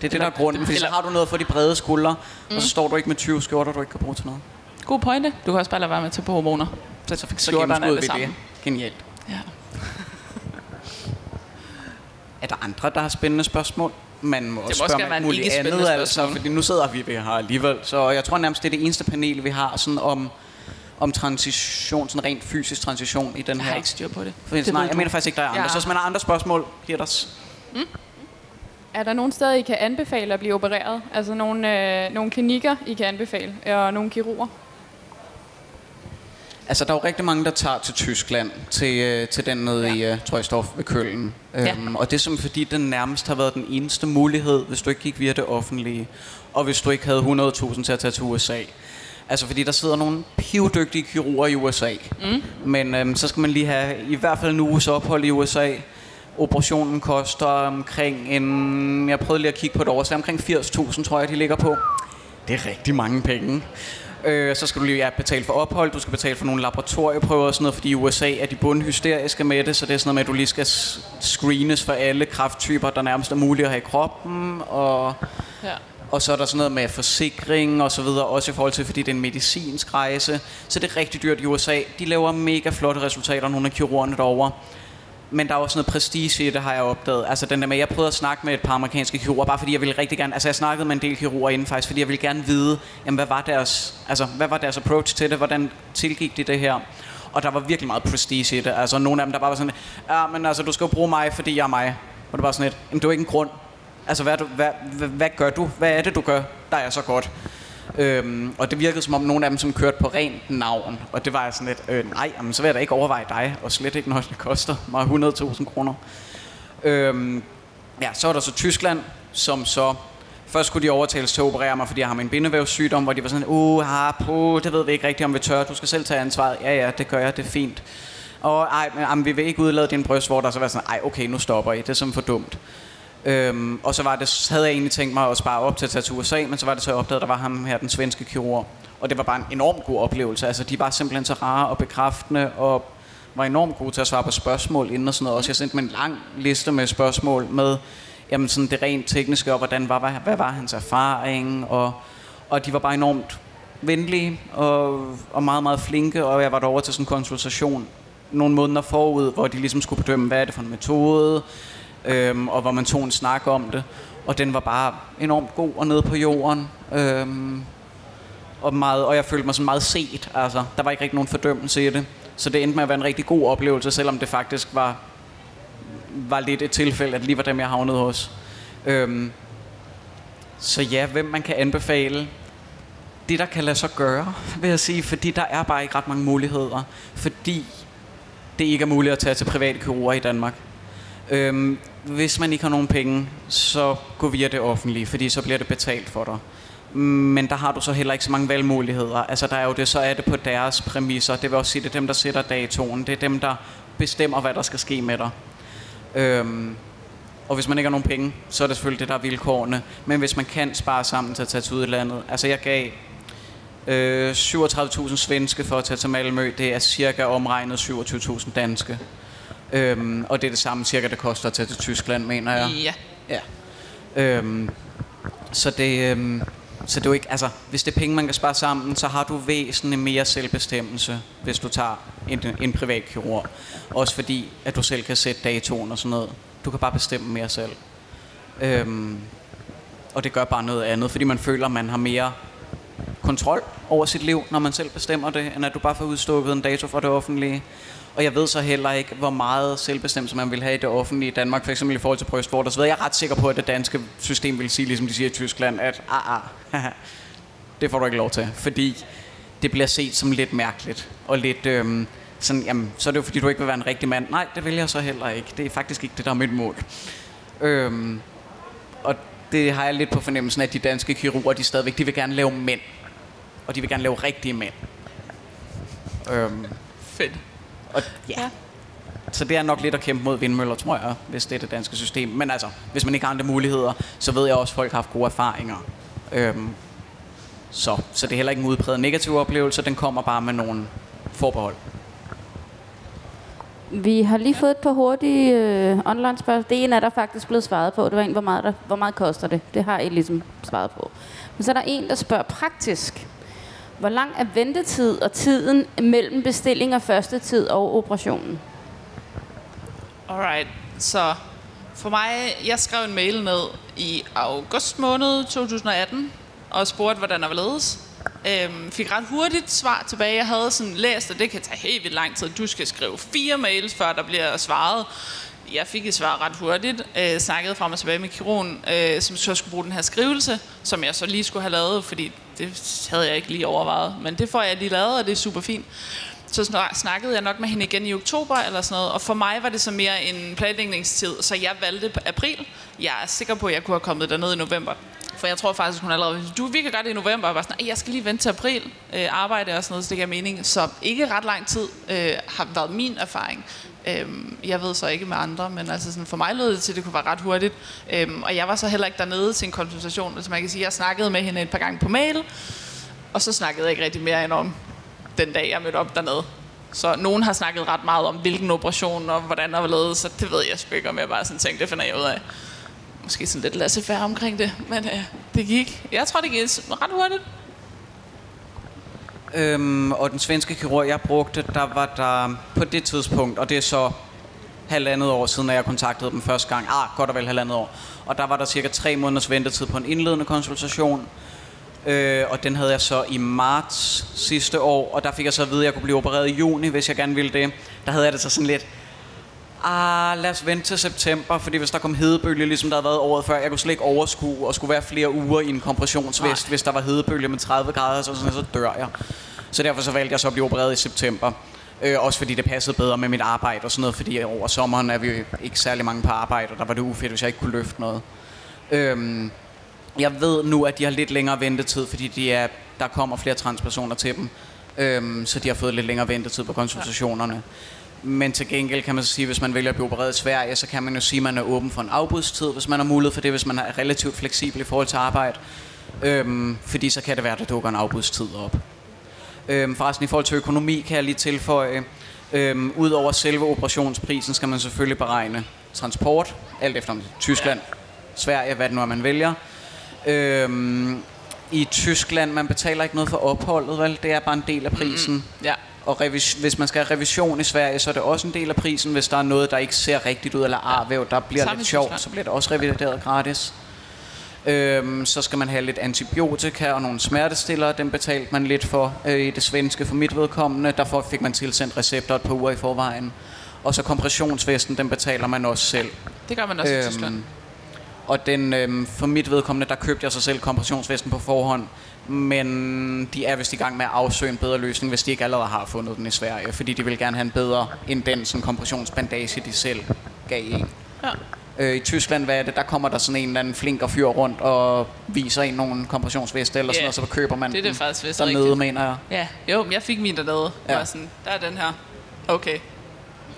[SPEAKER 1] Det er det, der er grunden, fordi så har du noget for de brede skuldre, mm. og så står du ikke med 20 skjorter, du ikke kan bruge til noget.
[SPEAKER 2] God pointe. Du kan også bare lade være med at tage på hormoner. Så, så fik skjorterne alle sammen.
[SPEAKER 1] det. Genialt.
[SPEAKER 2] Ja. [laughs]
[SPEAKER 1] Er der andre, der har spændende spørgsmål? Man må også
[SPEAKER 2] må også
[SPEAKER 1] spørge
[SPEAKER 2] en
[SPEAKER 1] muligt andet, altså, fordi nu sidder vi her alligevel. Så jeg tror nærmest, det er det eneste panel, vi har sådan om, om transition, sådan rent fysisk transition i den
[SPEAKER 2] Jeg
[SPEAKER 1] her.
[SPEAKER 2] har ikke styr på det.
[SPEAKER 1] Fordi,
[SPEAKER 2] det
[SPEAKER 1] nej, jeg mener faktisk ikke, der er andre.
[SPEAKER 2] Ja.
[SPEAKER 1] Så hvis man har andre spørgsmål, giver os.
[SPEAKER 8] Er der nogle steder, I kan anbefale at blive opereret? Altså nogle, øh, nogle klinikker, I kan anbefale, og nogle kirurger?
[SPEAKER 1] Altså, der er jo rigtig mange, der tager til Tyskland, til, øh, til den nede ja. i, uh, jeg, står ved Køln.
[SPEAKER 2] Ja.
[SPEAKER 1] Øhm, og det er simpelthen fordi, den nærmest har været den eneste mulighed, hvis du ikke gik via det offentlige, og hvis du ikke havde 100.000 til at tage til USA. Altså, fordi der sidder nogle pivdygtige kirurger i USA. Mm. Men øhm, så skal man lige have i hvert fald en uges ophold i USA. Operationen koster omkring en... Jeg prøvede lige at kigge på det over, så omkring 80.000, tror jeg, de ligger på. Det er rigtig mange penge. Øh, så skal du lige ja, betale for ophold, du skal betale for nogle laboratorieprøver og sådan noget, fordi i USA er de bundhysteriske med det, så det er sådan noget med, at du lige skal screenes for alle krafttyper, der nærmest er mulige at have i kroppen, og,
[SPEAKER 2] Ja.
[SPEAKER 1] og så er der sådan noget med forsikring og så videre, også i forhold til, fordi det er en medicinsk rejse, så det er rigtig dyrt i USA. De laver mega flotte resultater, nogle af kirurgerne derovre. Men der er også noget prestige i det, har jeg opdaget. Altså den der med, jeg prøvede at snakke med et par amerikanske kirurger, bare fordi jeg ville rigtig gerne, altså jeg snakkede med en del kirurger inden faktisk, fordi jeg ville gerne vide, jamen hvad var deres, altså hvad var deres approach til det, hvordan tilgik de det her? Og der var virkelig meget prestige i det. Altså nogle af dem, der bare var sådan, ja, men altså du skal jo bruge mig, fordi jeg er mig. Og det var sådan et, jamen det er ikke en grund. Altså hvad, du, hvad, hvad, hvad gør du? Hvad er det, du gør, der er så godt? Øhm, og det virkede som om nogle af dem, som kørte på rent navn. Og det var jeg sådan lidt, øh, nej, jamen, så vil jeg da ikke overveje dig. Og slet ikke, når det koster mig 100.000 kroner. Øhm, ja, så var der så Tyskland, som så... Først skulle de overtales til at operere mig, fordi jeg har min bindevævssygdom, hvor de var sådan, uh, ah, på, det ved vi ikke rigtigt, om vi tør. Du skal selv tage ansvaret. Ja, ja, det gør jeg, det er fint. Og ej, men, jamen, vi vil ikke udlade din bryst, hvor der så var sådan, ej, okay, nu stopper I. Det er som for dumt. Øhm, og så var det, så havde jeg egentlig tænkt mig at spare op til at tage til USA, men så var det så jeg opdagede, at der var ham her, den svenske kirurg. Og det var bare en enormt god oplevelse. Altså, de var simpelthen så rare og bekræftende, og var enormt gode til at svare på spørgsmål inden og sådan noget. Også jeg sendte dem en lang liste med spørgsmål med jamen sådan det rent tekniske, og hvordan var, hvad, hvad var hans erfaring, og, og de var bare enormt venlige og, og meget, meget flinke, og jeg var derovre til sådan en konsultation nogle måneder forud, hvor de ligesom skulle bedømme, hvad er det for en metode, øhm, og hvor man tog en snak om det. Og den var bare enormt god og nede på jorden. Øhm, og, meget, og jeg følte mig sådan meget set. Altså, der var ikke rigtig nogen fordømmelse i det. Så det endte med at være en rigtig god oplevelse, selvom det faktisk var, var lidt et tilfælde, at lige var dem, jeg havnede hos. Øhm, så ja, hvem man kan anbefale. Det, der kan lade sig gøre, [laughs] vil jeg sige, fordi der er bare ikke ret mange muligheder. Fordi det ikke er muligt at tage til private kirurger i Danmark. Øhm, hvis man ikke har nogen penge, så gå via det offentlige, fordi så bliver det betalt for dig. Men der har du så heller ikke så mange valgmuligheder. Altså der er jo det, så er det på deres præmisser. Det vil også sige, det er dem, der sætter datoen. Det er dem, der bestemmer, hvad der skal ske med dig. Øhm, og hvis man ikke har nogen penge, så er det selvfølgelig det, der er vilkårene. Men hvis man kan spare sammen til at tage til udlandet. Altså jeg gav øh, 37.000 svenske for at tage til Malmø. Det er cirka omregnet 27.000 danske. Øhm, og det er det samme cirka, det koster at tage til Tyskland, mener jeg.
[SPEAKER 2] Ja.
[SPEAKER 1] Ja. Øhm, så det, øhm, så det er jo ikke, altså, hvis det er penge, man kan spare sammen, så har du væsentligt mere selvbestemmelse, hvis du tager en, en privat kirurg. Også fordi, at du selv kan sætte datoen og sådan noget. Du kan bare bestemme mere selv. Øhm, og det gør bare noget andet, fordi man føler, man har mere kontrol over sit liv, når man selv bestemmer det, end at du bare får udstukket en dato fra det offentlige. Og jeg ved så heller ikke, hvor meget selvbestemmelse man vil have i det offentlige i Danmark, for eksempel i forhold til brystvort osv. Jeg er ret sikker på, at det danske system vil sige, ligesom de siger i Tyskland, at ah, ah, det får du ikke lov til, fordi det bliver set som lidt mærkeligt, og lidt øhm, sådan, jamen, så er det jo fordi, du ikke vil være en rigtig mand. Nej, det vil jeg så heller ikke. Det er faktisk ikke det, der er mit mål. Øhm, og det har jeg lidt på fornemmelsen, at de danske kirurger, de stadigvæk, de vil gerne lave mænd. Og de vil gerne lave rigtige mænd. Øhm,
[SPEAKER 2] Fedt
[SPEAKER 1] og ja. Så det er nok lidt at kæmpe mod vindmøller, tror jeg, hvis det er det danske system. Men altså, hvis man ikke har andre muligheder, så ved jeg også, at folk har haft gode erfaringer. Øhm, så, så det er heller ikke en udpræget negativ oplevelse, den kommer bare med nogle forbehold.
[SPEAKER 4] Vi har lige fået et par hurtige øh, online spørgsmål. Det ene er der faktisk blevet svaret på. Det var en, hvor meget, der, hvor meget koster det? Det har I ligesom svaret på. Men så er der en, der spørger praktisk. Hvor lang er ventetid og tiden mellem bestilling af første tid og operationen?
[SPEAKER 2] Alright, så for mig, jeg skrev en mail ned i august måned 2018, og spurgte, hvordan der var ledes. Øhm, fik ret hurtigt svar tilbage. Jeg havde sådan læst, at det kan tage helt vildt lang tid. Du skal skrive fire mails, før der bliver svaret. Jeg fik et svar ret hurtigt. Øh, snakkede frem og tilbage med kirurgen, øh, som så skulle bruge den her skrivelse, som jeg så lige skulle have lavet, fordi det havde jeg ikke lige overvejet. Men det får jeg lige lavet, og det er super fint. Så snakkede jeg nok med hende igen i oktober eller sådan noget, og for mig var det så mere en planlægningstid, så jeg valgte april. Jeg er sikker på, at jeg kunne have kommet derned i november. For jeg tror faktisk, hun allerede, du vi kan gøre det i november, og var sådan, jeg skal lige vente til april, øh, arbejde og sådan noget, så det giver mening. Så ikke ret lang tid øh, har været min erfaring. Øhm, jeg ved så ikke med andre, men altså sådan, for mig lød det til, at det kunne være ret hurtigt. Øhm, og jeg var så heller ikke dernede til en konsultation. Altså man kan sige, jeg snakkede med hende et par gange på mail, og så snakkede jeg ikke rigtig mere end om den dag, jeg mødte op dernede. Så nogen har snakket ret meget om, hvilken operation og hvordan der var lavet, så det ved jeg sgu ikke, om jeg bare sådan tænkte, det finder jeg ud af. Måske sådan lidt laissez omkring det, men øh, det gik. Jeg tror, det gik ret hurtigt.
[SPEAKER 1] Øhm, og den svenske kirurg, jeg brugte, der var der på det tidspunkt, og det er så halvandet år siden, at jeg kontaktede dem første gang. Ah, godt og vel halvandet år. Og der var der cirka tre måneders ventetid på en indledende konsultation. Øh, og den havde jeg så i marts sidste år, og der fik jeg så at vide, at jeg kunne blive opereret i juni, hvis jeg gerne ville det. Der havde jeg det så sådan lidt, ah, lad os vente til september, fordi hvis der kom hedebølge, ligesom der havde været året før, jeg kunne slet ikke overskue og skulle være flere uger i en kompressionsvest, Nej. hvis der var hedebølge med 30 grader, så, sådan, så dør jeg. Så derfor så valgte jeg så at blive opereret i september. Øh, også fordi det passede bedre med mit arbejde og sådan noget, fordi over sommeren er vi ikke særlig mange på arbejde, og der var det ufedt, hvis jeg ikke kunne løfte noget. Øhm, jeg ved nu, at de har lidt længere ventetid, fordi de er, der kommer flere transpersoner til dem. Øhm, så de har fået lidt længere ventetid på konsultationerne. Men til gengæld kan man så sige, at hvis man vælger at blive opereret i Sverige, så kan man jo sige, at man er åben for en afbudstid, hvis man har mulighed for det, hvis man er relativt fleksibel i forhold til arbejde. Øhm, fordi så kan det være, at der dukker en afbudstid op. Øhm, forresten i forhold til økonomi kan jeg lige tilføje, øhm, ud over selve operationsprisen skal man selvfølgelig beregne transport, alt efter om det er Tyskland, Sverige, hvad det nu er, man vælger. Øhm, I Tyskland, man betaler ikke noget for opholdet, vel? Det er bare en del af prisen.
[SPEAKER 2] Mm, ja.
[SPEAKER 1] Og revis- hvis man skal have revision i Sverige, så er det også en del af prisen. Hvis der er noget, der ikke ser rigtigt ud, eller arvæv, der bliver
[SPEAKER 2] Samme
[SPEAKER 1] lidt sjovt, så bliver det også revideret gratis. Øhm, så skal man have lidt antibiotika og nogle smertestillere. Dem betalte man lidt for øh, i det svenske for mit vedkommende. Derfor fik man tilsendt recepter et par uger i forvejen. Og så kompressionsvesten, den betaler man også selv.
[SPEAKER 2] Det gør man også øhm, i Tyskland.
[SPEAKER 1] Og den, øhm, for mit vedkommende, der købte jeg så selv kompressionsvesten på forhånd. Men de er vist i gang med at afsøge en bedre løsning, hvis de ikke allerede har fundet den i Sverige. Fordi de vil gerne have en bedre end den sådan kompressionsbandage, de selv gav en.
[SPEAKER 2] Ja.
[SPEAKER 1] Øh, I Tyskland, hvad er det? Der kommer der sådan en eller anden flink og fyr rundt og viser en nogle kompressionsveste eller sådan
[SPEAKER 2] Ja,
[SPEAKER 1] noget, så køber man
[SPEAKER 2] det er det faktisk vist
[SPEAKER 1] dernede,
[SPEAKER 2] rigtigt.
[SPEAKER 1] mener jeg.
[SPEAKER 2] Ja, jo, men jeg fik min dernede. Ja.
[SPEAKER 1] Ja.
[SPEAKER 2] Var sådan, der er den her. Okay,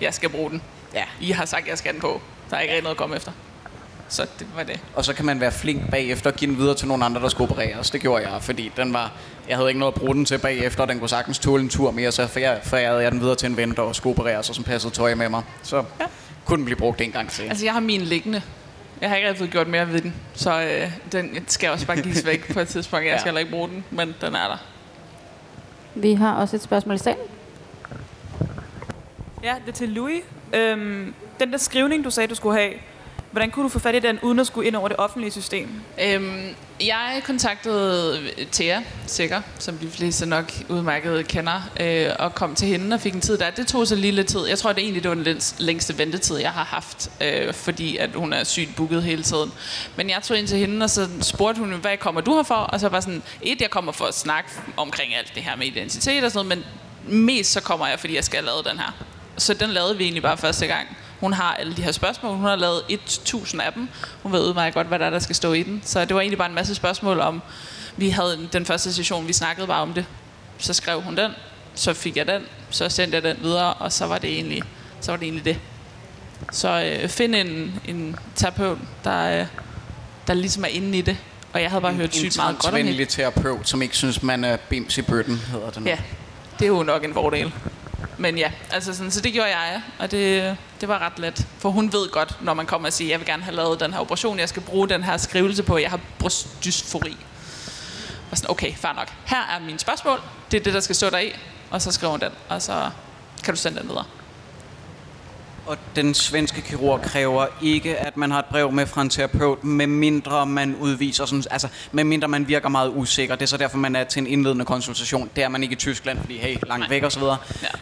[SPEAKER 2] jeg skal bruge den.
[SPEAKER 1] Ja.
[SPEAKER 2] I har sagt, jeg skal den på. Der er ikke rigtig noget at komme efter. Så det var det.
[SPEAKER 1] Og så kan man være flink bagefter og give den videre til nogle andre, der skal opereres. Det gjorde jeg, fordi den var, jeg havde ikke noget at bruge den til bagefter, og den kunne sagtens tåle en tur mere, så forærede jeg den videre til en ven, der skulle opereres, og som passede tøj med mig. Så
[SPEAKER 2] Ja.
[SPEAKER 1] kunne den blive brugt en gang til.
[SPEAKER 2] Altså, jeg har min liggende. Jeg har ikke rigtig fået gjort mere ved den. Så øh, den skal også bare gives væk på et tidspunkt. Jeg
[SPEAKER 1] Ja.
[SPEAKER 2] skal heller ikke bruge den, men den er der.
[SPEAKER 4] Vi har også et spørgsmål i salen.
[SPEAKER 9] Ja, det er til Louis. Øhm, den der skrivning, du sagde, du skulle have, hvordan kunne du få fat i den, uden at skulle ind over det offentlige system?
[SPEAKER 2] Øhm, jeg kontaktede Thea Sikker, som de fleste nok udmærket kender, øh, og kom til hende og fik en tid der. Det tog så lige lidt tid. Jeg tror, det egentlig det var den længste ventetid, jeg har haft, øh, fordi at hun er sygt booket hele tiden. Men jeg tog ind til hende, og så spurgte hun, hvad kommer du her for? Og så var sådan, et, jeg kommer for at snakke omkring alt det her med identitet og sådan noget, men mest så kommer jeg, fordi jeg skal have lavet den her. Så den lavede vi egentlig bare første gang. Hun har alle de her spørgsmål. Hun har lavet 1000 af dem. Hun ved udmærket godt, hvad der er, der skal stå i den. Så det var egentlig bare en masse spørgsmål om... Vi havde den første session, vi snakkede bare om det. Så skrev hun den. Så fik jeg den. Så sendte jeg den videre. Og så var det egentlig, så var det, egentlig det. Så øh, find en, en terapeut, der, øh, der ligesom er inde i det. Og jeg havde bare hørt sygt meget godt om det.
[SPEAKER 1] transvenlig terapeut, som ikke synes, man er bims i bøtten, hedder den.
[SPEAKER 2] Ja, det er jo nok en fordel. Men ja, altså sådan, så det gjorde jeg, og det, det var ret let. For hun ved godt, når man kommer og siger, jeg vil gerne have lavet den her operation, jeg skal bruge den her skrivelse på, jeg har brystdysfori. Og sådan, okay, fair nok. Her er mine spørgsmål, det er det, der skal stå der i, og så skriver hun den, og så kan du sende den videre.
[SPEAKER 1] Og den svenske kirurg kræver ikke, at man har et brev med fra en terapeut, medmindre man udviser sådan, altså medmindre man virker meget usikker. Det er så derfor, man er til en indledende konsultation. Det er man ikke i Tyskland, fordi hey, langt
[SPEAKER 2] Nej.
[SPEAKER 1] væk videre.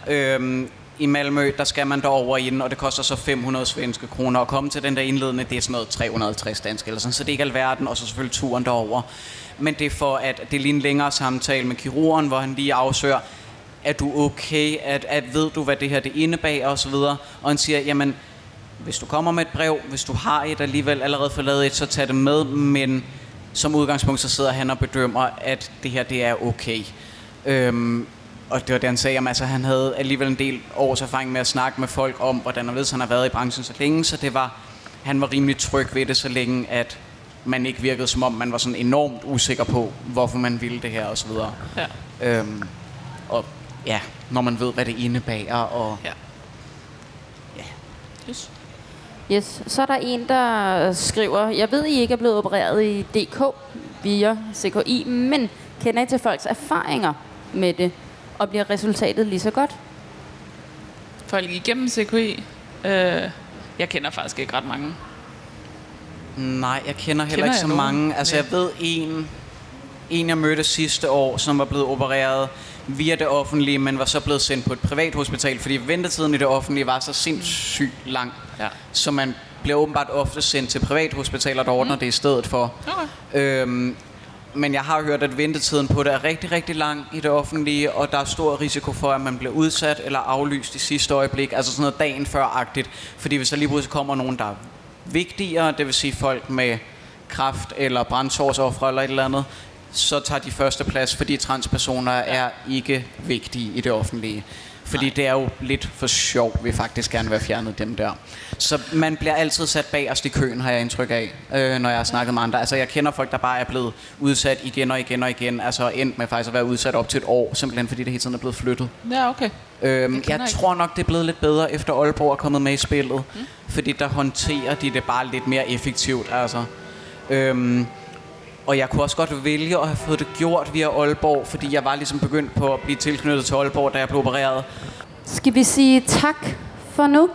[SPEAKER 1] Ja. Øhm, I Malmø, der skal man derover ind, og det koster så 500 svenske kroner. at komme til den der indledende, det er sådan noget 350 dansk eller sådan, så det er ikke alverden, og så selvfølgelig turen derover. Men det er for, at det er lige en længere samtale med kirurgen, hvor han lige afsøger, er du okay, at, at ved du, hvad det her det indebærer og så videre. Og han siger, jamen, hvis du kommer med et brev, hvis du har et alligevel allerede fået lavet et, så tag det med, men som udgangspunkt, så sidder han og bedømmer, at det her, det er okay. Øhm, og det var det, han sagde, jamen, altså, han havde alligevel en del års erfaring med at snakke med folk om, hvordan og ved, han har været i branchen så længe, så det var, han var rimelig tryg ved det, så længe at man ikke virkede som om, man var sådan enormt usikker på, hvorfor man ville det her videre.
[SPEAKER 2] Ja.
[SPEAKER 1] Øhm, og ja, når man ved, hvad det indebærer, og
[SPEAKER 2] Ja. Yes.
[SPEAKER 4] Yes. Så er der en, der skriver, jeg ved, I ikke er blevet opereret i DK via CKI, men kender I til folks erfaringer med det, og bliver resultatet lige så godt?
[SPEAKER 2] Folk igennem CKI, øh, jeg kender faktisk ikke ret mange.
[SPEAKER 1] Nej, jeg kender heller
[SPEAKER 2] Kender
[SPEAKER 1] ikke så
[SPEAKER 2] nogen?
[SPEAKER 1] mange. Altså, jeg ved en, en, jeg mødte sidste år, som var blevet opereret via det offentlige, men var så blevet sendt på et privat hospital, fordi ventetiden i det offentlige var så sindssygt lang.
[SPEAKER 2] Ja.
[SPEAKER 1] Så man bliver åbenbart ofte sendt til privathospitaler, der ordner mm. det i stedet for.
[SPEAKER 2] Okay.
[SPEAKER 1] Øhm, men jeg har hørt, at ventetiden på det er rigtig, rigtig lang i det offentlige, og der er stor risiko for, at man bliver udsat eller aflyst i sidste øjeblik, altså sådan noget dagen før-agtigt. Fordi hvis der lige pludselig kommer nogen, der er vigtigere, det vil sige folk med kraft eller brændsårsoffre eller et eller andet, så tager de første plads, fordi transpersoner er ikke vigtige i det offentlige. Fordi Nej. det er jo lidt for sjov, vi faktisk gerne vil fjernet dem der. Så man bliver altid sat bagerst i køen, har jeg indtryk af, øh, når jeg har snakket med andre. Altså jeg kender folk, der bare er blevet udsat igen og igen og igen. Altså endt med faktisk at være udsat op til et år, simpelthen fordi det hele tiden er blevet flyttet.
[SPEAKER 2] Ja, okay.
[SPEAKER 1] Øhm, jeg
[SPEAKER 2] jeg
[SPEAKER 1] tror nok, det er blevet lidt bedre, efter Aalborg er kommet med i spillet. Mm. Fordi der håndterer de det bare lidt mere effektivt. Altså. Øhm, og jeg kunne også godt vælge at have fået det gjort via Aalborg, fordi jeg var ligesom begyndt på at blive tilknyttet til Aalborg, da jeg blev opereret.
[SPEAKER 4] Skal vi sige tak for nu?